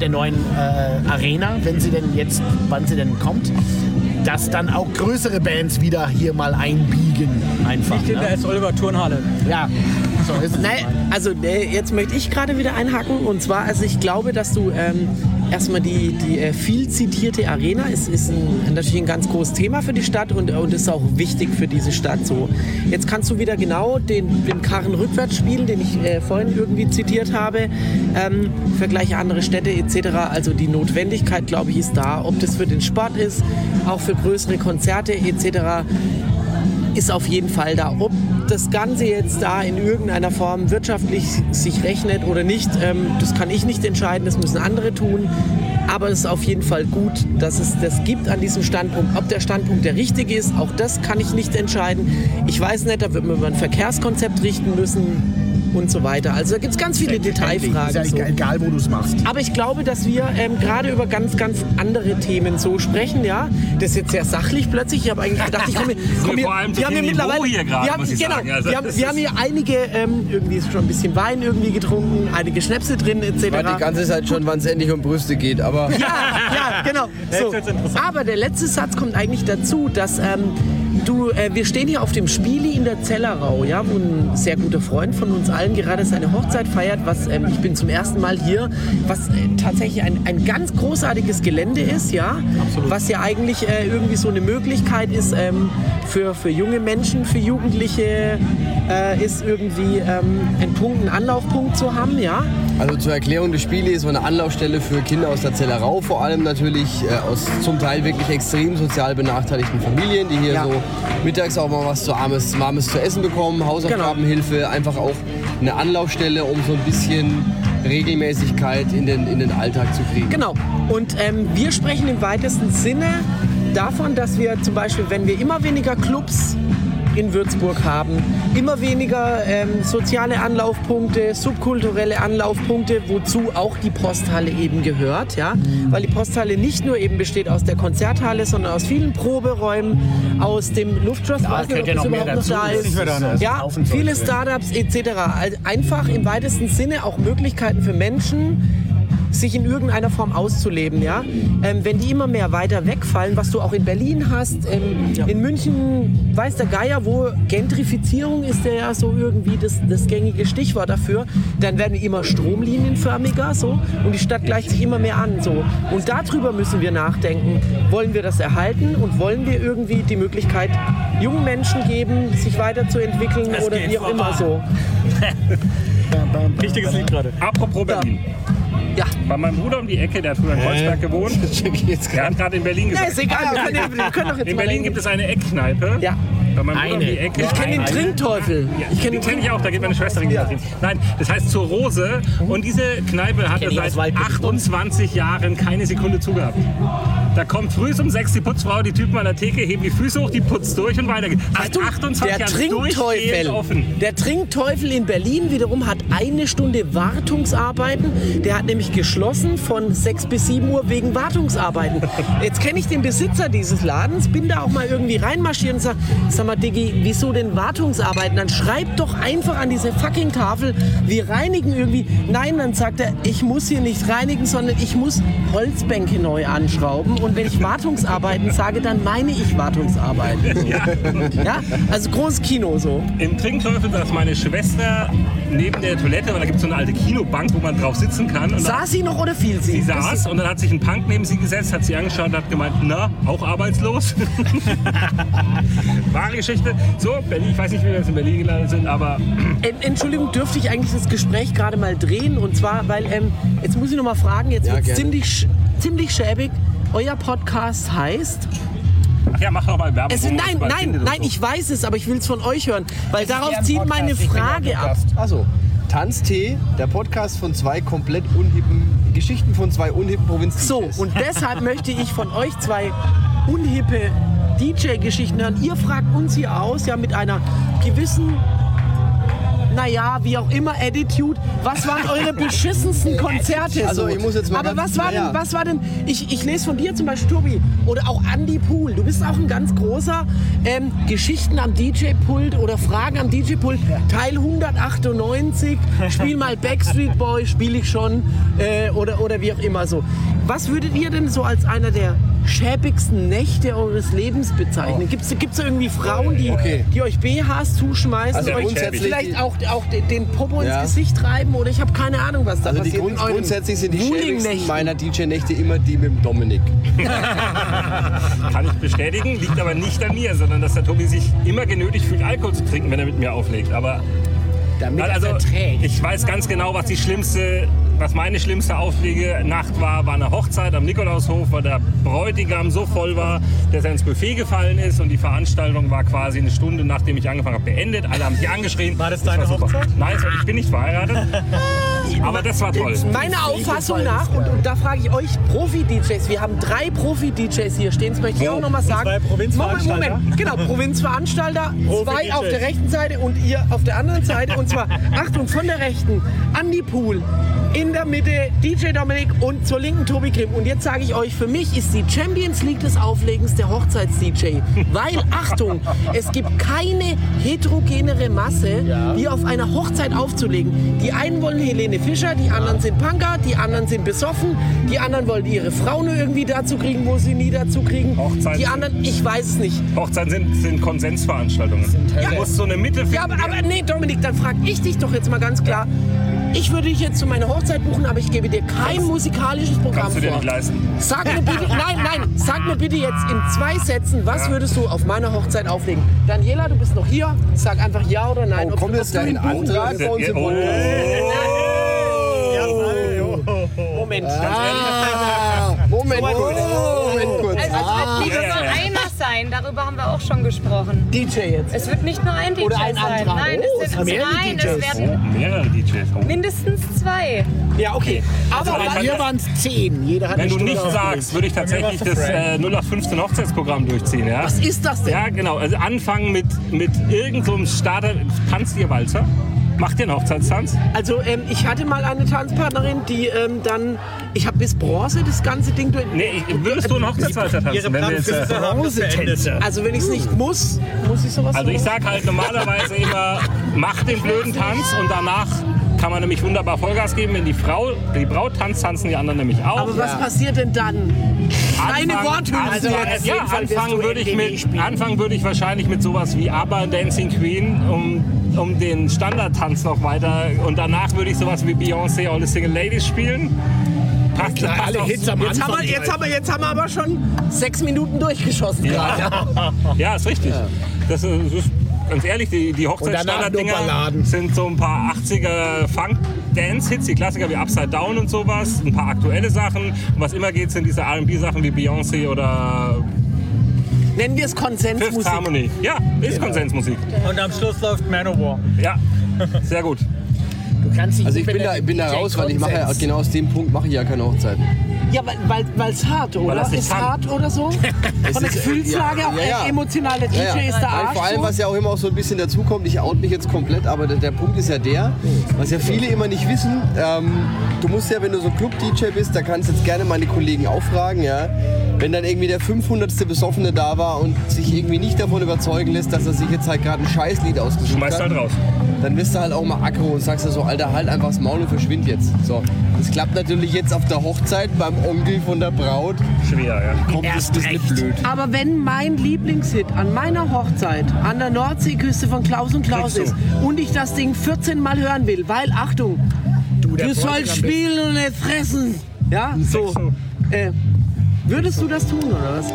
der neuen äh, Arena, wenn sie denn jetzt, wann sie denn kommt, dass dann auch größere Bands wieder hier mal einbiegen. Einfach. Der Ne? S. Oliver Turnhalle. Ja, so ist es. Nein, also äh, jetzt möchte ich gerade wieder einhaken und zwar, also ich glaube, dass du ähm, erstmal die, die äh, viel zitierte Arena ist, ist ein, natürlich ein ganz großes Thema für die Stadt und, und ist auch wichtig für diese Stadt. So, jetzt kannst du wieder genau den, den Karren rückwärts spielen, den ich äh, vorhin irgendwie zitiert habe. Ähm, Vergleiche andere Städte etc. Also die Notwendigkeit, glaube ich, ist da. Ob das für den Sport ist, auch für größere Konzerte etc ist auf jeden Fall da. Ob das Ganze jetzt da in irgendeiner Form wirtschaftlich sich rechnet oder nicht, ähm, das kann ich nicht entscheiden, das müssen andere tun. Aber es ist auf jeden Fall gut, dass es das gibt an diesem Standpunkt. Ob der Standpunkt der richtige ist, auch das kann ich nicht entscheiden. Ich weiß nicht, da wird man über ein Verkehrskonzept richten müssen und so weiter. Also da gibt es ganz viele Ist Detailfragen. ja so. egal, wo du es machst. Aber ich glaube, dass wir ähm, gerade über ganz, ganz andere Themen so sprechen, ja. Das ist jetzt sehr sachlich plötzlich. Ich habe eigentlich gedacht, ich komme komm vor allem zu wir haben hier mittlerweile, hier gerade, wir haben, ich genau, sagen. Also wir, haben, wir haben hier einige, ähm, irgendwie ist schon ein bisschen Wein irgendwie getrunken, einige Schnäpse drin etc. War die ganze Zeit schon, wann es endlich um Brüste geht. Aber Ja, ja, genau. So. Aber der letzte Satz kommt eigentlich dazu, dass ähm, du, äh, wir stehen hier auf dem Spieli in der Zellerau, ja, wo ein sehr guter Freund von uns allen gerade seine Hochzeit feiert. Was ähm, ich bin zum ersten Mal hier, was äh, tatsächlich ein, ein ganz großartiges Gelände ist, ja, was ja eigentlich äh, irgendwie so eine Möglichkeit ist ähm, für, für junge Menschen, für Jugendliche, äh, ist irgendwie ähm, einen Punkt, einen Anlaufpunkt zu haben, ja. Also zur Erklärung des Spiels ist so eine Anlaufstelle für Kinder aus der Zellerau, vor allem natürlich äh, aus zum Teil wirklich extrem sozial benachteiligten Familien, die hier Ja. so mittags auch mal was zu armes, warmes zu essen bekommen, Hausaufgabenhilfe, einfach auch eine Anlaufstelle, um so ein bisschen Regelmäßigkeit in den, in den Alltag zu kriegen. Genau. Und ähm, wir sprechen im weitesten Sinne davon, dass wir zum Beispiel, wenn wir immer weniger Clubs in Würzburg haben, immer weniger ähm, soziale Anlaufpunkte, subkulturelle Anlaufpunkte, wozu auch die Posthalle eben gehört, ja, weil die Posthalle nicht nur eben besteht aus der Konzerthalle, sondern aus vielen Proberäumen, aus dem Luftschloss, Ja, weiß nicht, ob noch mehr überhaupt noch da ist da, ne? Ja, viele. Startups etc. Also einfach im weitesten Sinne auch Möglichkeiten für Menschen, sich in irgendeiner Form auszuleben. Ja? Ähm, wenn die immer mehr weiter wegfallen, was du auch in Berlin hast, ähm, in München weiß der Geier, wo Gentrifizierung ist ja ja so irgendwie das, das gängige Stichwort dafür, dann werden wir immer stromlinienförmiger so und die Stadt gleicht sich immer mehr an. So. Und darüber müssen wir nachdenken. Wollen wir das erhalten und wollen wir irgendwie die Möglichkeit jungen Menschen geben, sich weiterzuentwickeln Es oder wie auch immer voran. so. Wichtiges Lied gerade. Apropos Berlin. Ja. Bei meinem Bruder um die Ecke, der hat früher in Kreuzberg gewohnt, der hat gerade in Berlin Ja, gesagt. ist egal, wir können, wir können doch jetzt In Berlin gibt es eine Eckkneipe. Ja. Bei meinem Bruder um die Ecke. Ich kenne den Trinkteufel. Ja, Ich kenne den kenne ich auch, da geht meine Schwester hin. Nein, das heißt zur Rose. Und diese Kneipe hat Kenn seit aus Waldbrück. 28 Jahren keine Sekunde zugehabt. Da kommt früh um sechs die Putzfrau, die Typen an der Theke, heben die Füße hoch, die putzt durch und weiter geht's. Seit 28 der Trinkteufel. offen. Der Trinkteufel in Berlin wiederum hat eine Stunde Wartungsarbeiten. Der hat nämlich geschlossen von 6 bis 7 Uhr wegen Wartungsarbeiten. Jetzt kenne ich den Besitzer dieses Ladens, bin da auch mal irgendwie reinmarschiert und sag, sag mal Diggi, wieso denn Wartungsarbeiten? Dann schreib doch einfach an diese fucking Tafel, wir reinigen irgendwie. Nein, dann sagt er, ich muss hier nicht reinigen, sondern ich muss Holzbänke neu anschrauben. Und wenn ich Wartungsarbeiten sage, dann meine ich Wartungsarbeiten. Ja, also großes Kino so. Im Trinkteufel saß meine Schwester neben der Toilette, weil da gibt es so eine alte Kinobank, wo man drauf sitzen kann. Und Saß sie noch oder fiel sie? Sie saß und dann hat sich ein Punk neben sie gesetzt, hat sie angeschaut und hat gemeint, na, auch arbeitslos? Wahre Geschichte. So, Berlin, ich weiß nicht, wie wir jetzt in Berlin gelandet sind, aber En- Entschuldigung, dürfte ich eigentlich das Gespräch gerade mal drehen? Und zwar, weil, ähm, jetzt muss ich noch mal fragen, jetzt Ja, wird ziemlich, ziemlich schäbig. Euer Podcast heißt. ach ja, mach doch mal Werbung. Es, nein, nein, nein, so. ich weiß es, aber ich will es von euch hören. Weil darauf zieht meine Podcast, bin Frage ab. Also, Tanztee, der Podcast von zwei komplett unhippen, Geschichten von zwei unhippen Provinzen. So, und deshalb möchte ich von euch zwei unhippe DJ-Geschichten hören. Ihr fragt uns hier aus, ja, mit einer gewissen, naja, wie auch immer, Attitude. Was waren eure beschissensten Konzerte? Also, so? ich muss jetzt mal Aber was war denn, was war denn, ich, ich lese von dir zum Beispiel, Tobi, oder auch Andy Pool. Du bist auch ein ganz großer ähm, Geschichten am DJ-Pult oder Fragen am DJ-Pult. Teil 198, spiel mal Backstreet Boy, spiele ich schon, äh, oder, oder wie auch immer so. Was würdet ihr denn so als einer der schäbigsten Nächte eures Lebens bezeichnen? Gibt es irgendwie Frauen, die, Okay. die euch BHs zuschmeißen, Also euch vielleicht auch, auch den, Popo Ja. ins Gesicht treiben oder ich habe keine Ahnung, was da Also passiert. Grund, grundsätzlich sind die schäbigsten meiner DJ-Nächte immer die mit dem Dominik. Kann ich bestätigen, liegt aber nicht an mir, sondern dass der Tobi sich immer genötigt fühlt, Alkohol zu trinken, wenn er mit mir auflegt. Aber Damit er also, ich weiß ganz genau, was die schlimmste, was meine schlimmste Auflegenacht war, war eine Hochzeit am Nikolaushof, weil der Bräutigam so voll war, dass er ins Buffet gefallen ist und die Veranstaltung war quasi eine Stunde, nachdem ich angefangen habe, beendet. Alle haben sich angeschrien. War das deine super. Hochzeit? Nein, ich bin nicht verheiratet. aber das war toll. Meiner Auffassung nach, und, und da frage ich euch Profi-DJs, wir haben drei Profi-DJs hier stehen, das möchte ich Wo? auch nochmal sagen. zwei Provinzveranstalter? Moment, Moment, genau, Provinzveranstalter, zwei auf der rechten Seite und ihr auf der anderen Seite. Und zwar, Achtung, von der rechten, Andy Pool, in der Mitte DJ Dominik und zur linken Tobi Grimm. Und jetzt sage ich euch, für mich ist die Champions League des Auflegens der Hochzeits-DJ. Weil, Achtung, es gibt keine heterogenere Masse, wie auf einer Hochzeit aufzulegen. Die einen wollen Helene Fischer, die anderen sind Punker, die anderen sind besoffen, die anderen wollen ihre Frau nur irgendwie dazu kriegen, wo sie nie dazu kriegen. Hochzeiten Die anderen, ich weiß es nicht. Hochzeiten sind, sind Konsensveranstaltungen. Ja. Du musst so eine Mitte finden. Ja, aber, aber nee, Dominik, dann frage ich dich doch jetzt mal ganz klar. Ich würde dich jetzt zu meiner Hochzeit buchen, aber ich gebe dir kein musikalisches Programm kannst du dir vor. nicht leisten. Sag mir bitte, nein, nein, sag mir bitte jetzt in zwei Sätzen, was würdest du auf meiner Hochzeit auflegen? Daniela, du bist noch hier. Sag einfach ja oder nein. Oh, ob kommt du- jetzt du gleich ein ihn buchen Antrag bei uns im Oh. Podcast? Moment. Ah, Moment, kurz. Moment kurz. Also wird nicht sein, darüber haben wir auch schon gesprochen. DJ jetzt. Es wird nicht nur ein DJ Oder ein sein. Antrag. Nein, Oh, es, sind, mehrere nein, DJs. es werden Mehrere DJs. Oh. mindestens zwei. Ja, okay. Aber Also, wa- Hier waren es zehn. Jeder hat Wenn eine du aufgelegt. sagst, würde ich tatsächlich das äh, 0815 Hochzeitsprogramm durchziehen. Ja? was ist das denn? Ja, genau. Also anfangen mit, mit irgendeinem so einem Starter. Tanzt ihr Walzer? Macht ihr einen Hochzeitstanz? Also ähm, ich hatte mal eine Tanzpartnerin, die ähm, dann, ich habe bis Bronze das ganze Ding durch. Nee, ich, würdest du einen Hochzeitswalzer tanzen? Ihre Wenn wir jetzt, äh, beendet. Also wenn ich es nicht muss, muss ich sowas also ich sag halt normalerweise immer, mach den blöden Tanz und danach kann man nämlich wunderbar Vollgas geben. Wenn die Frau, die Braut tanzt, tanzen die anderen nämlich auch. Aber was passiert denn dann? Keine Worthülsen also, jetzt. Ja, anfangen würde ich, mit, anfangen würde ich wahrscheinlich mit sowas wie ABBA Dancing Queen, um, um den Standardtanz noch weiter. Und danach würde ich sowas wie Beyoncé All the Single Ladies spielen. Passt, Klar, passt alle Hits am Jetzt haben, wir, jetzt, haben wir, jetzt haben wir aber schon sechs Minuten durchgeschossen gerade. Ja, ist richtig. Das, ist, das ist ganz ehrlich, die, die Hochzeitsstandarddinger sind so ein paar 80er Funk-Dance-Hits, die Klassiker wie Upside Down und sowas, ein paar aktuelle Sachen. Und was immer geht, sind diese R&B-Sachen wie Beyoncé oder Nennen wir es Fifth Konsensmusik. Harmony. Ja, ist Konsensmusik. Und am Schluss läuft Manowar. Ja, sehr gut. Du kannst dich Also ich bin da, bin da raus, weil ich mache ja genau aus dem Punkt mache ich ja keine Hochzeiten. Ja, weil es hart, oder? das nicht ist kann. hart oder so? Von der ist, Gefühlslage ja, auch ja, ja. echt emotional. Der DJ Ja, ja. ist der Nein, Arsch. vor allem, so. was ja auch immer auch so ein bisschen dazukommt, ich out mich jetzt komplett, aber der, der Punkt ist ja der, was ja viele immer nicht wissen, ähm, du musst ja, wenn du so Club-DJ bist, da kannst du jetzt gerne meine Kollegen auch fragen, ja, wenn dann irgendwie der 500. Besoffene da war und sich irgendwie nicht davon überzeugen lässt, dass er sich jetzt halt gerade ein Scheißlied ausgesucht Schmeißt hat, halt raus. dann bist du halt auch mal aggro und sagst dir so, Alter, halt einfach das Maul und verschwind jetzt. So, das klappt natürlich jetzt auf der Hochzeit beim Onkel von der Braut, Schwer, ja. kommt das Erst bisschen recht. blöd. Aber wenn mein Lieblingshit an meiner Hochzeit an der Nordseeküste von Klaus und Klaus ist und ich das Ding 14 Mal hören will, weil, Achtung, Du, du sollst spielen und nicht fressen. Ja, so. Äh, würdest du das tun, oder was?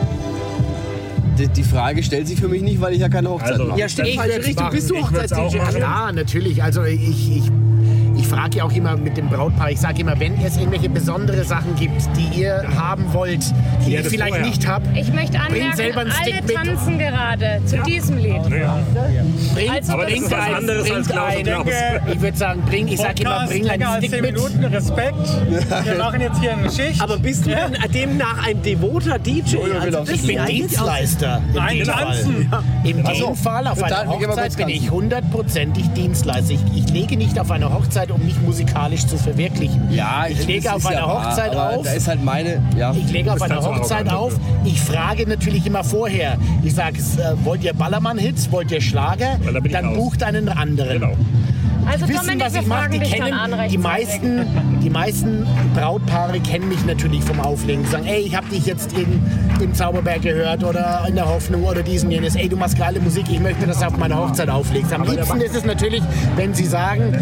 Die, Frage stellt sich für mich nicht, weil ich ja keine Hochzeit Also, mache. Ja, stimmt, Ich Richtung. machen. Bist du Hochzeits-DJ? Ja, natürlich. Also ich, ich, ich frage ja auch immer mit dem Brautpaar, ich sage immer, wenn es irgendwelche besondere Sachen gibt, die ihr haben wollt, die Ja, ich vielleicht vorher. nicht habe, Ich möchte anmerken, einen Stick alle mit. tanzen gerade zu diesem Lied. bringt, Also, Aber bringt was anderes als bringt Klaus und einen, Klaus. ich würde sagen, bring, ich sage immer, bring einen als Stick 10 mit. Minuten, Respekt. Wir machen jetzt hier eine Schicht. Aber bist du denn demnach ein devoter DJ? will Also Ich bin Dienstleister. In Nein, tanzen. So. dem Fall auf einer Hochzeit bin ich hundertprozentig Dienstleister. Ich, ich lege nicht auf eine Hochzeit, um mich musikalisch zu verwirklichen. Ja, ich lege auf einer ja wahr, Hochzeit aber auf. Da ist halt meine, ja. Ich lege auf einer Hochzeit auf. Ich frage natürlich immer vorher. Ich sage, äh, wollt ihr Ballermann-Hits, wollt ihr Schlager? Dann raus. bucht einen anderen. Genau. Also wissen, Dominik, was ich mache. Die kennen, die meisten, die meisten Brautpaare kennen mich natürlich vom Auflegen. Die sagen, ey, ich habe dich jetzt in, im Zauberberg gehört oder in der Hoffnung oder diesen jenes. Ey, du machst geile Musik, ich möchte das auf meiner Hochzeit auflegst. Am liebsten ist es natürlich, wenn sie sagen,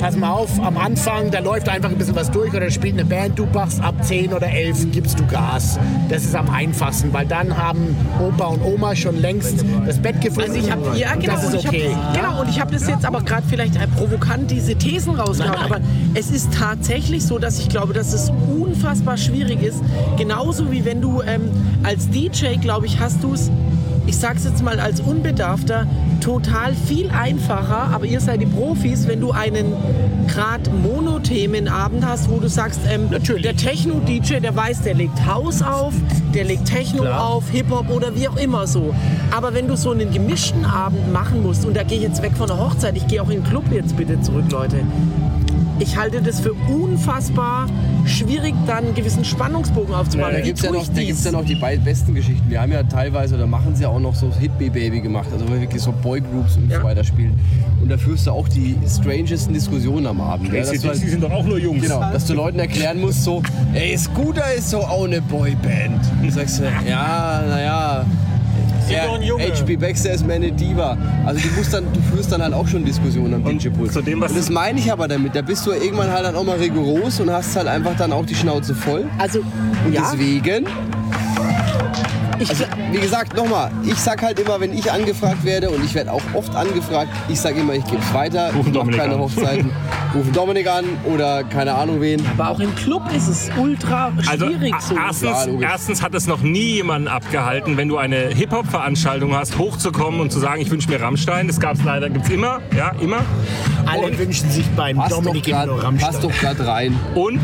pass mal auf, am Anfang, da läuft einfach ein bisschen was durch oder spielt eine Band, du machst ab 10 oder 11 gibst du Gas. Das ist am einfachsten, weil dann haben Opa und Oma schon längst das Bett gefunden. Also ich habe ja und genau das ist und ich okay. hab, genau und ich habe das jetzt aber gerade vielleicht äh, provokant diese Thesen rausgehauen, aber es ist tatsächlich so, dass ich glaube, dass es unfassbar schwierig ist. Genauso wie wenn du ähm, als DJ, glaube ich, hast du es, ich sag's jetzt mal als Unbedarfter, total viel einfacher, aber ihr seid die Profis, wenn du einen gerade Monothemenabend hast, wo du sagst, ähm, der Techno-DJ, der weiß, der legt House auf, der legt Techno auf, Hip-Hop oder wie auch immer so. Aber wenn du so einen gemischten Abend machen musst, und da gehe ich jetzt weg von der Hochzeit, ich gehe auch in den Club jetzt bitte zurück, Leute. Ich halte das für unfassbar schwierig, dann einen gewissen Spannungsbogen aufzubauen. Da Wie gibt es ja, noch- da gibt's ja noch die beiden besten Geschichten. Wir haben ja teilweise, oder machen sie ja auch noch so Hit Me Baby gemacht, also wirklich so Boygroups und Ja. so weiter spielen. Und da führst du auch die strangesten Diskussionen am Abend. Ja, halt, sind doch auch nur Jungs. genau, dass du Leuten erklären musst, so, ey, Scooter ist so auch eine Boyband. Und du sagst, du, ja, naja. Ja, ein Junge. HB Baxter ist mehr eine Diva. Also du, musst dann, du führst dann halt auch schon Diskussionen am Und DJ-Pult. was- Und das meine ich aber damit. Da bist du irgendwann halt dann auch mal rigoros und hast halt einfach dann auch die Schnauze voll. Also, Und ja, deswegen ich, also, wie gesagt, nochmal, ich sag halt immer, wenn ich angefragt werde, und ich werde auch oft angefragt, ich sage immer, ich gebe es weiter, Rufen ich mache Dominik keine an. Hochzeiten, rufen Dominik an oder keine Ahnung wen. aber auch im Club ist es ultra Also schwierig a- so. Ja, erstens, logisch. erstens hat es noch nie jemanden abgehalten, wenn du eine Hip-Hop-Veranstaltung hast, hochzukommen und zu sagen, ich wünsche mir Rammstein. Das gab es leider, gibt es immer, ja, immer. Alle Und- wünschen sich beim Dominik immer grad- nur Rammstein. passt doch gerade rein. Und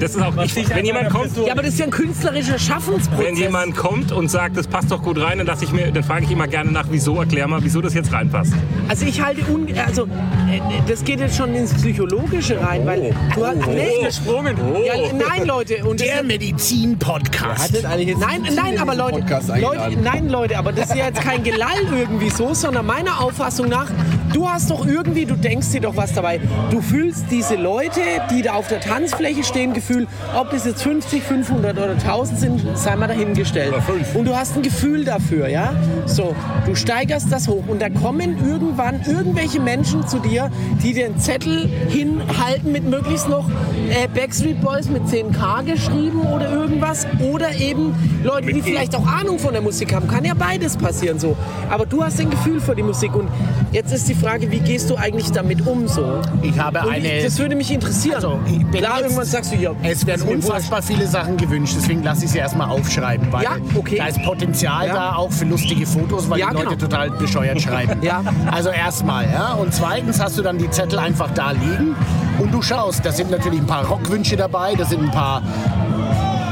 Das ist auch, ich, wenn an jemand kommt, Ja, aber das ist ja ein künstlerischer Schaffensprozess. wenn jemand kommt und sagt, das passt doch gut rein, dann, ich mir, dann frage ich immer gerne nach, wieso, erklär mal, wieso das jetzt reinpasst. Also ich halte, un also äh, das geht jetzt schon ins Psychologische rein, weil du hast, nee, gesprungen. ja, nein Leute und Der Medizin-Podcast. Nein, nein, in aber Leute, Leute, nein, Leute, aber das ist ja jetzt kein Gelall irgendwie so, sondern meiner Auffassung nach, du hast doch irgendwie, du denkst dir doch was dabei. Du fühlst diese Leute, die da auf der Tanzfläche stehen, Gefühl, ob das jetzt 50, 500 oder 1000 sind, sei mal dahingestellt. Und du hast ein Gefühl dafür, ja? So, du steigerst das hoch und da kommen irgendwann irgendwelche Menschen zu dir, die einen Zettel hinhalten mit möglichst noch äh, Backstreet Boys mit 10k geschrieben oder irgendwas oder eben Leute, die vielleicht auch Ahnung von der Musik haben. Kann ja beides passieren so. Aber du hast ein Gefühl für die Musik und jetzt ist die Frage, wie gehst du eigentlich damit um so? Ich habe Und eine. das würde mich interessieren. Also, Klar, jetzt- irgendwann sagst du ja. Es werden unfassbar viele Sachen gewünscht, deswegen lasse ich sie erstmal aufschreiben, weil Ja, okay. da ist Potenzial Ja. da auch für lustige Fotos, weil Ja, die Leute genau. total bescheuert schreiben. Ja. Also erstmal, ja. Und zweitens hast du dann die Zettel einfach da liegen und du schaust, da sind natürlich ein paar Rockwünsche dabei, da sind ein paar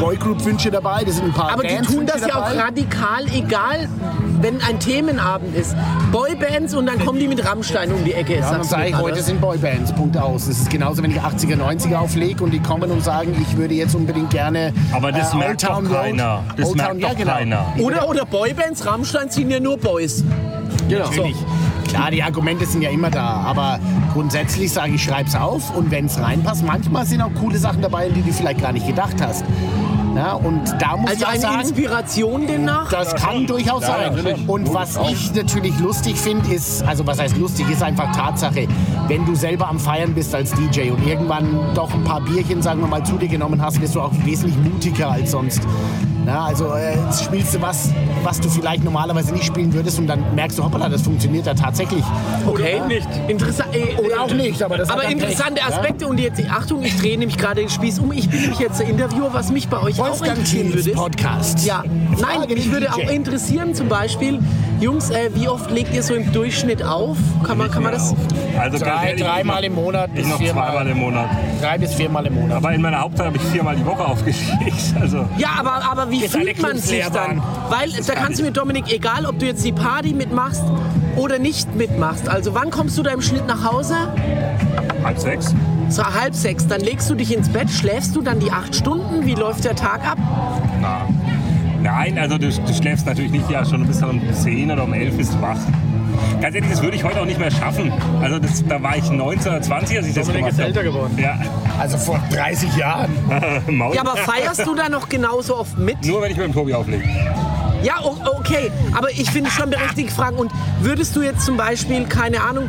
Boygroup-Wünsche dabei, da sind ein paar Aber die tun das ja auch radikal, egal wenn ein Themenabend ist. Boybands und dann kommen die mit Rammstein um die Ecke. Ja, dann sage ich, heute sind Boybands, Punkt aus. Das ist genauso, wenn ich 80er, 90er auflege und die kommen und sagen, ich würde jetzt unbedingt gerne Aber das äh, merkt Old Town doch Road- keiner. Das Old merkt Town, doch ja, genau. keiner. Oder, oder Boybands, Rammstein ziehen ja nur Boys. Genau. Natürlich. Klar, die Argumente sind ja immer da, aber grundsätzlich sage ich, schreib's auf und wenn es reinpasst, manchmal sind auch coole Sachen dabei, die du vielleicht gar nicht gedacht hast. Ja, und da muss Also ich auch eine sagen, Inspiration demnach. das kann durchaus sein. Und was ich natürlich lustig finde, ist, also was heißt lustig, ist einfach Tatsache, wenn du selber am Feiern bist als DJ und irgendwann doch ein paar Bierchen, sagen wir mal, zu dir genommen hast, wirst du auch wesentlich mutiger als sonst. Na, also äh, jetzt spielst du was, was du vielleicht normalerweise nicht spielen würdest und dann merkst du, hoppala, das funktioniert ja tatsächlich. Okay, nicht. Interessant. Äh, Oder auch nicht, aber das Aber interessante Pech, ja? Aspekte und jetzt, Achtung, ich drehe nämlich gerade den Spieß um. Ich bin nämlich jetzt der Interviewer, was mich bei euch auch Wolfgang interessieren Thiels würde. Podcast. Ja, nein, Frage mich den würde DJ. auch interessieren, zum Beispiel, Jungs, äh, wie oft legt ihr so im Durchschnitt auf? Kann man, kann man das? Also Drei, dreimal im Monat Ich bis noch viermal. zweimal im Monat. Drei bis viermal im Monat. Aber in meiner Hauptzeit habe ich viermal die Woche aufgelegt. Also Ja, aber, aber wie fühlt man sich dann? Weil da kannst du mir, Dominik, egal ob du jetzt die Party mitmachst oder nicht mitmachst. Also wann kommst du da im Schnitt nach Hause? halb sechs. So halb sechs. Dann legst du dich ins Bett, schläfst du dann die acht Stunden? Wie läuft der Tag ab? Na. Nein, also du, du schläfst natürlich nicht ja schon bis um 10 oder um 11 bist du wach. Ganz ehrlich, das würde ich heute auch nicht mehr schaffen. Also das, da war ich 19 oder 20, als ich das Dominik gemacht ist habe. älter geworden. Ja, Also vor 30 Jahren. Maul. Ja, aber feierst du da noch genauso oft mit? Nur wenn ich mit dem Tobi auflege. Ja, okay. Aber ich finde schon berechtigte Fragen. Und würdest du jetzt zum Beispiel, keine Ahnung,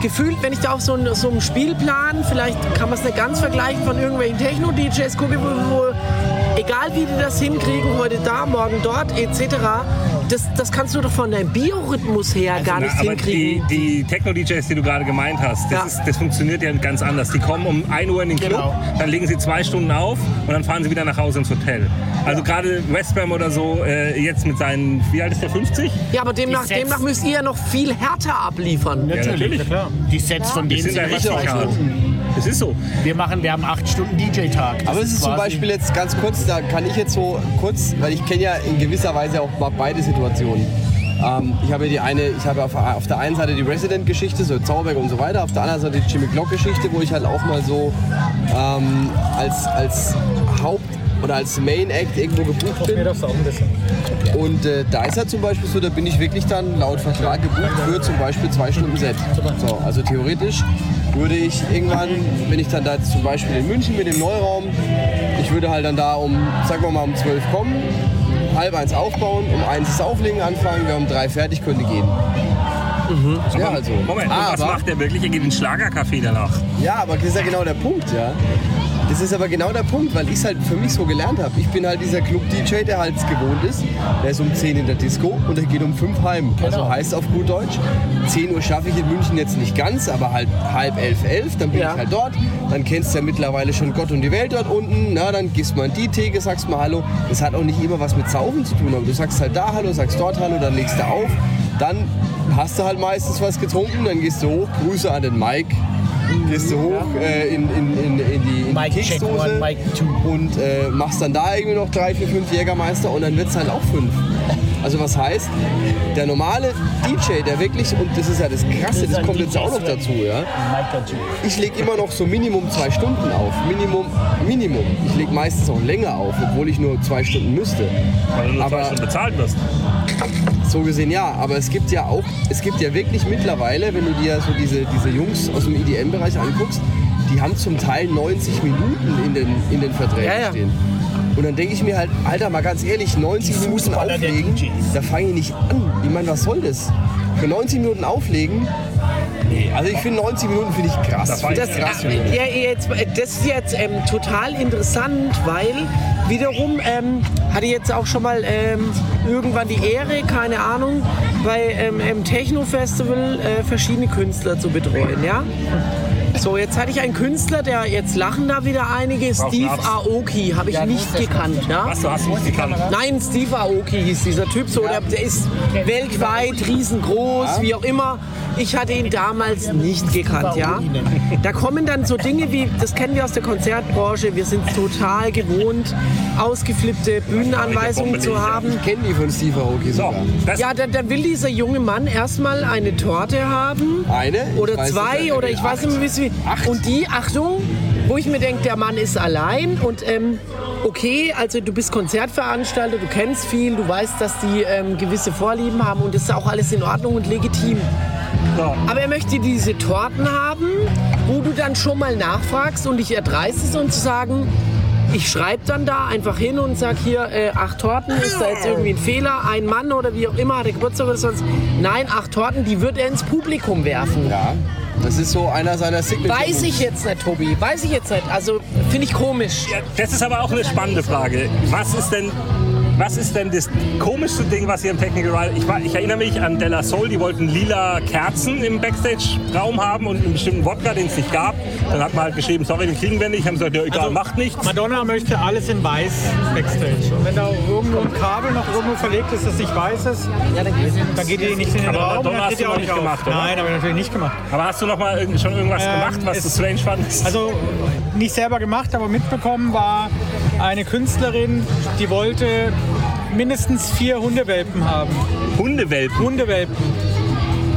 gefühlt, wenn ich da auf so, einen- so einem Spielplan, vielleicht kann man es nicht ganz vergleichen von irgendwelchen Techno-DJs, gucke, wo, wo, egal wie die das hinkriegen, heute da, morgen dort, etc., das, das kannst du doch von deinem Biorhythmus her gar nicht Also, Na, aber die, hinkriegen. die Techno-DJs, die du gerade gemeint hast, das, Ja. ist, das funktioniert ja ganz anders. Die kommen um 1 Uhr in den Club, Genau. dann legen sie zwei Stunden auf und dann fahren sie wieder nach Hause ins Hotel. Also gerade Westbam oder so, äh, jetzt mit seinen, wie alt ist der, 50? Ja, aber demnach, demnach müsst ihr ja noch viel härter abliefern. natürlich. Ja, klar. Die Sets von Die denen da richtig Das ist so. Wir machen, wir haben acht Stunden DJ-Tag. Aber es ist zum Beispiel jetzt ganz kurz, da kann ich jetzt so kurz, weil ich kenne ja in gewisser Weise auch mal beide Situationen. Ähm, ich habe ja die eine, ich habe auf, auf der einen Seite die Resident-Geschichte, so Zauberberg und so weiter, auf der anderen Seite die Jimmy Glock-Geschichte, wo ich halt auch mal so ähm, als, als oder als Main-Act irgendwo gebucht bin. darfst du auch ein bisschen. Und äh, da ist halt zum Beispiel so, da bin ich wirklich dann laut Vertrag gebucht für zum Beispiel zwei Stunden Set. So, also theoretisch würde ich irgendwann, wenn ich dann da zum Beispiel in München mit dem Neuraum, ich würde halt dann da um, sagen wir mal um 12 kommen, halb eins aufbauen, um eins das Auflegen anfangen, wir um drei fertig, könnte gehen. Ja, also. Moment, und was aber, macht der wirklich? Er geht in den Schlagercafé danach. ja, aber das ist ja genau der Punkt, ja. Das ist aber genau der Punkt, weil ich es halt für mich so gelernt habe. Ich bin halt dieser Club-DJ, der halt es gewohnt ist. Der ist um 10 in der Disco und der geht um 5 heim. Also heißt auf gut Deutsch, 10 Uhr schaffe ich in München jetzt nicht ganz, aber halt halb elf, elf, dann bin Ja. ich halt dort. Dann kennst du ja mittlerweile schon Gott und die Welt dort unten. Na, dann gehst mal in die Theke, sagst mal Hallo. Das hat auch nicht immer was mit Saufen zu tun, aber du sagst halt da Hallo, sagst dort Hallo, dann legst du auf. Dann hast du halt meistens was getrunken, dann gehst du hoch, Grüße an den Mike. Gehst du hoch äh, in, in, in, in die, in die Mic check Keksdose one, two. und äh, machst dann da irgendwie noch drei, vier, fünf Jägermeister und dann wird es halt auch fünf. Also was heißt, der normale DJ, der wirklich, und das ist ja das Krasse, das kommt jetzt auch noch dazu, ja. Ich lege immer noch so Minimum zwei Stunden auf. Minimum, Minimum. Ich lege meistens auch länger auf, obwohl ich nur zwei Stunden müsste. Weil du nur zwei Aber- Stunden bezahlt wirst. So gesehen ja, aber es gibt ja auch, es gibt ja wirklich mittlerweile, wenn du dir so diese, diese Jungs aus dem EDM-Bereich anguckst, die haben zum Teil 90 Minuten in den, in den Verträgen Ja, ja. stehen. Und dann denke ich mir halt, Alter, mal ganz ehrlich, 90 Minuten auflegen, da fange ich nicht an. Ich meine, was soll das? Für 90 Minuten auflegen? Nee, also ich finde 90 Minuten finde ich krass. Das war Das, krass. äh, ja, jetzt, das ist jetzt ähm, total interessant, weil wiederum ähm, hatte ich jetzt auch schon mal ähm, irgendwann die Ehre, keine Ahnung, bei ähm, einem Techno-Festival äh, verschiedene Künstler zu betreuen. Ja? So, jetzt hatte ich einen Künstler, der jetzt lachen da wieder einige, Steve Schnaps. Aoki, habe ich nicht gekannt. Ja? Was, du hast nicht gekannt. Nein, Steve Aoki hieß dieser Typ so. Der, der ist weltweit riesengroß, wie auch immer. Ich hatte ihn damals nicht gekannt, ja. Da kommen dann so Dinge wie, das kennen wir aus der Konzertbranche, wir sind total gewohnt, ausgeflippte Bühnenanweisungen zu haben. Ich kenne die von Steve Aoki So, sogar. Ja, dann, dann will dieser junge Mann erstmal eine Torte haben. Eine? Ich Oder weiß zwei oder ich weiß nicht mehr, wie Acht. Und die, Achtung, wo ich mir denke, der Mann ist allein und ähm, okay, also du bist Konzertveranstalter, du kennst viel, du weißt, dass die ähm, gewisse Vorlieben haben und das ist auch alles in Ordnung und legitim. So. Aber er möchte diese Torten haben, wo du dann schon mal nachfragst und dich erdreistest und zu sagen, ich schreibe dann da einfach hin und sag hier, äh, acht Torten, ist da jetzt irgendwie ein Fehler? Ein Mann oder wie auch immer hat er Geburtstag oder sonst? Nein, acht Torten, die wird er ins Publikum werfen. Ja, das ist so einer seiner Signature. Weiß ich jetzt nicht, Tobi. Weiß ich jetzt nicht. Also finde ich komisch. Ja, das ist aber auch eine spannende Frage. Was ist denn, was ist denn das komischste Ding, was hier im Technical Ride... Ich, war, ich erinnere mich an Della Soul, die wollten lila Kerzen im Backstage-Raum haben und einen bestimmten Wodka, den es nicht gab. Dann hat man halt geschrieben, sorry, den kriegen wir nicht. Haben gesagt, ja egal, Also, macht nichts. Madonna möchte alles in weiß Backstage. Und wenn da irgendwo ein Kabel noch irgendwo verlegt ist, das nicht weiß ist, dann geht die nicht in den Aber Raum. Madonna hast du auch noch nicht gemacht, oder? Nein, habe ich natürlich nicht gemacht. Aber hast du noch mal schon irgendwas Ähm, gemacht, was du strange fandest? Also nicht selber gemacht, aber mitbekommen war eine Künstlerin, die wollte mindestens vier Hundewelpen haben. Hundewelpen. Hundewelpen.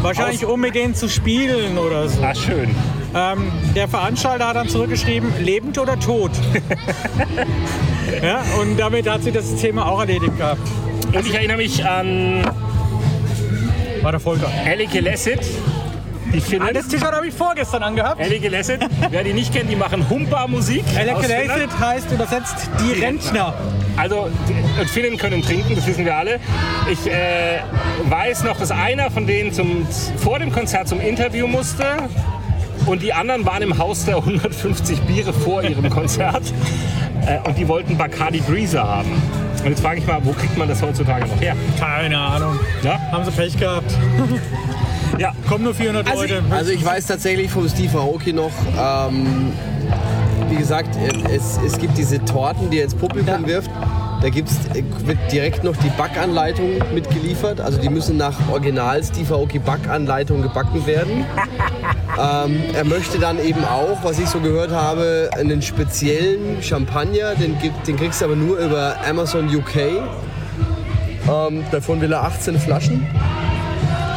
Wahrscheinlich um mit denen zu spielen oder so. Ah, schön. Ähm, der Veranstalter hat dann zurückgeschrieben, lebend oder tot. ja, und damit hat sie das Thema auch erledigt gehabt. Und ich erinnere mich an War der Volker. Ellie Gelessit. Die Ah, Finnen. das T-Shirt habe ich vorgestern angehabt. Ellie Gelessit. Wer die nicht kennt, die machen Humpa-Musik. Electrolyted heißt übersetzt die Rentner. Also, die- und Finnen können trinken, das wissen wir alle. Ich äh, weiß noch, dass einer von denen zum, vor dem Konzert zum Interview musste. Und die anderen waren im Haus der 150 Biere vor ihrem Konzert. Äh, und die wollten Bacardi Breezer haben. Und jetzt frage ich mal, wo kriegt man das heutzutage noch her? Keine Ahnung. Ja? Haben sie Pech gehabt. Ja, Kommen nur 400 Also Leute. Also ich weiß tatsächlich vom Steve Aoki noch, ähm, wie gesagt, es, es gibt diese Torten, die er ins Publikum wirft. Da gibt's, wird direkt noch die Backanleitung mitgeliefert. Also die müssen nach Original Steve Aoki Backanleitung gebacken werden. ähm, er möchte dann eben auch, was ich so gehört habe, einen speziellen Champagner. Den, den kriegst du aber nur über Amazon UK. Ähm, davon will er 18 Flaschen.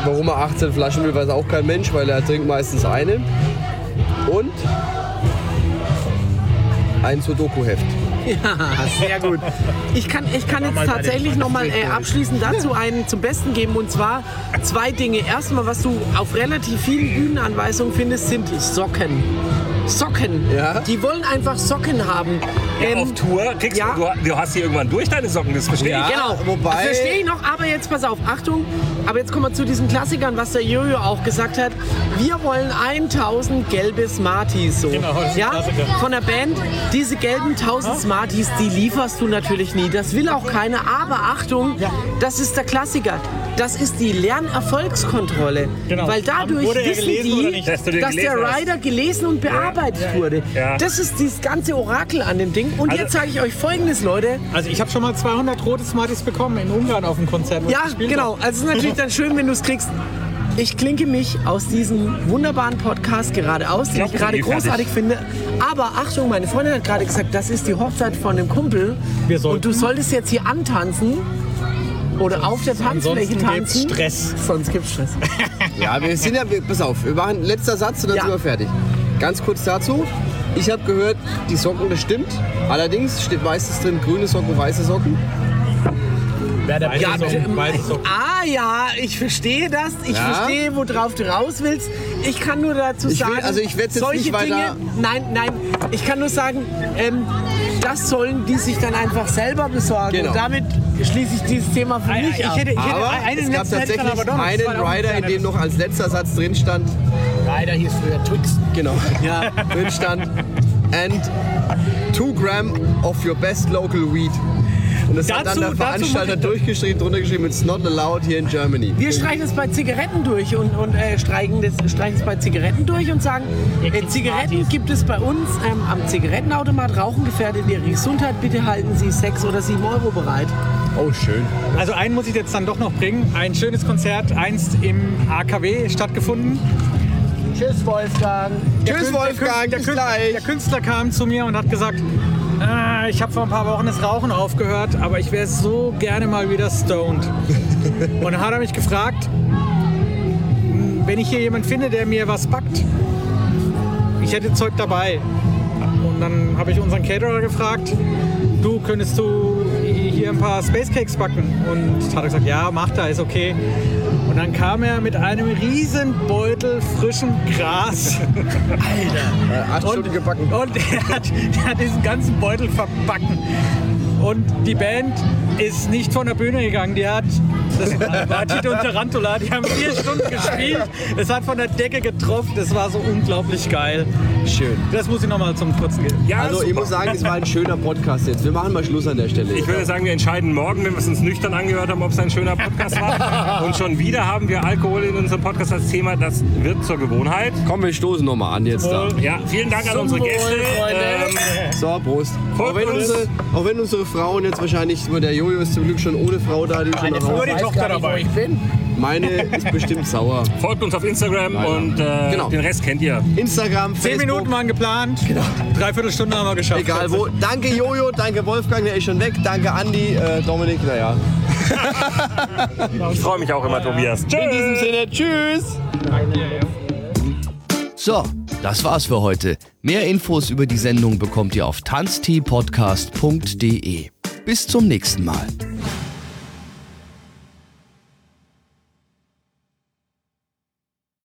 Warum er 18 Flaschen will, weiß auch kein Mensch, weil er trinkt meistens eine. Und ein Sudoku-Heft. Sehr gut. Ich kann, ich kann jetzt tatsächlich noch mal äh, abschließend dazu einen zum Besten geben und zwar zwei Dinge. Erstmal, was du auf relativ vielen Bühnenanweisungen findest, sind Socken. Socken. Ja. Die wollen einfach Socken haben. Ähm, auf Tour kriegst ja. du, du hast die irgendwann durch deine Socken, das verstehe Ja. ich. Genau, wobei- das verstehe ich noch, aber jetzt pass auf, Achtung, aber jetzt kommen wir zu diesen Klassikern, was der Jojo auch gesagt hat. Wir wollen 1000 gelbe Smarties so. Genau, das ist ja? Klassiker. Von der Band, diese gelben 1000 Smarties, die lieferst du natürlich nie. Das will auch keiner, aber Achtung, das ist der Klassiker. Das ist die Lernerfolgskontrolle. Genau. Weil dadurch wissen die? Dass dass der gelesen hast. Rider gelesen und bearbeitet wurde. Ja. Das ist dieses ganze Orakel an dem Ding. Und Also- jetzt sage ich euch folgendes, Leute. Also ich habe schon mal 200 rote Smarties bekommen in Ungarn auf dem Konzert. ich Ja, genau. hab. Also es ist natürlich dann schön, wenn du es kriegst. Ich klinke mich aus diesem wunderbaren Podcast gerade aus, den ich glaub, gerade eh fertig. großartig finde. Aber Achtung, meine Freundin hat gerade gesagt, das ist die Hochzeit von einem Kumpel. Wir sollten- Und du solltest jetzt hier antanzen oder auf der Tanzfläche ansonsten gibt's tanzen. Stress. Sonst gibt's Stress. Ja, wir sind ja, wir- pass auf, wir machen letzter Satz und dann Ja. sind wir fertig. Ganz kurz dazu. Ich habe gehört, die Socken, das stimmt. Allerdings steht meistens drin grüne Socken, weiße Socken. Wer der Ja, Weiße Socken, ähm, Weiße Socken. ah ja, ich verstehe das. Ich Ja? verstehe, worauf du raus willst. Ich kann nur dazu Ich will- sagen, also ich werd's jetzt solche nicht weiter- Dinge. Nein, nein. Ich kann nur sagen, ähm, das sollen die sich dann einfach selber besorgen. Genau. Und damit schließe ich dieses Thema für mich Ich ab. hätte, ich hätte Aber einen es gab tatsächlich einen Rider, in dem noch als letzter Satz drin stand, Leider hieß früher Twix. genau, ja, drin stand, and two gram of your best local weed. Und das hat dann Dazu- der dazu Veranstalter durchgeschrieben, drunter geschrieben, it's not allowed here in Germany. Wir streichen es bei Zigaretten durch und, und äh, streichen, das, streichen es bei Zigaretten durch und sagen, äh, Zigaretten gibt es bei uns ähm, am Zigarettenautomat. Rauchen gefährdet Ihre Gesundheit. Bitte halten Sie 6 oder 7 Euro bereit. Oh, schön. Also einen muss ich jetzt dann doch noch bringen. Ein schönes Konzert, einst im AKW stattgefunden. Tschüss, Wolfgang. Der Tschüss, Kün- Wolfgang, der, Kün- gleich. der Künstler kam zu mir und hat gesagt, ah, ich habe vor ein paar Wochen das Rauchen aufgehört, aber ich wäre so gerne mal wieder stoned. und dann hat er mich gefragt, "Hm, wenn ich hier jemanden finde, der mir was backt, ich hätte Zeug dabei. Und dann habe ich unseren Caterer gefragt, du könntest du hier ein paar Space Cakes backen? Und hat er gesagt, ja, mach da, ist okay. Und dann kam er mit einem riesen Beutel frischem Gras Äh, acht Stunden gebacken. und er hat, der hat diesen ganzen Beutel verbacken. Und die Band ist nicht von der Bühne gegangen. Die hat, das war Tito und Tarantula, die haben vier Stunden gespielt. Es hat von der Decke getroffen. Das war so unglaublich geil. Schön. Das muss ich nochmal zum Kurzen geben. Ja, Also ich super. muss sagen, es war ein schöner Podcast jetzt. Wir machen mal Schluss an der Stelle. Ich würde sagen, wir entscheiden morgen, wenn wir es uns nüchtern angehört haben, ob es ein schöner Podcast war. Und schon wieder haben wir Alkohol in unserem Podcast als Thema. Das wird zur Gewohnheit. Komm, wir stoßen nochmal an jetzt da. Ja, vielen Dank an unsere Gäste. Freunde. Ähm, So, Prost. Auch wenn, uns. unsere, auch wenn unsere Frauen jetzt wahrscheinlich, der Jojo ist zum Glück schon ohne Frau da, die schon nach Nur Hause. die Tochter gar nicht, wo dabei. ich bin. Meine ist bestimmt sauer. folgt uns auf Instagram und äh, Genau. den Rest kennt ihr. Instagram, Zehn Facebook, Minuten waren geplant. Dreiviertel Stunde haben wir geschafft. egal wo. Danke Jojo, danke Wolfgang, der ist schon weg. Danke Andi, äh, Dominik, naja. Ich freue mich auch immer, Tobias. Tschüss. In diesem Sinne, tschüss. So, das war's für heute. Mehr Infos über die Sendung bekommt ihr auf tanzteepodcast.de. Bis zum nächsten Mal.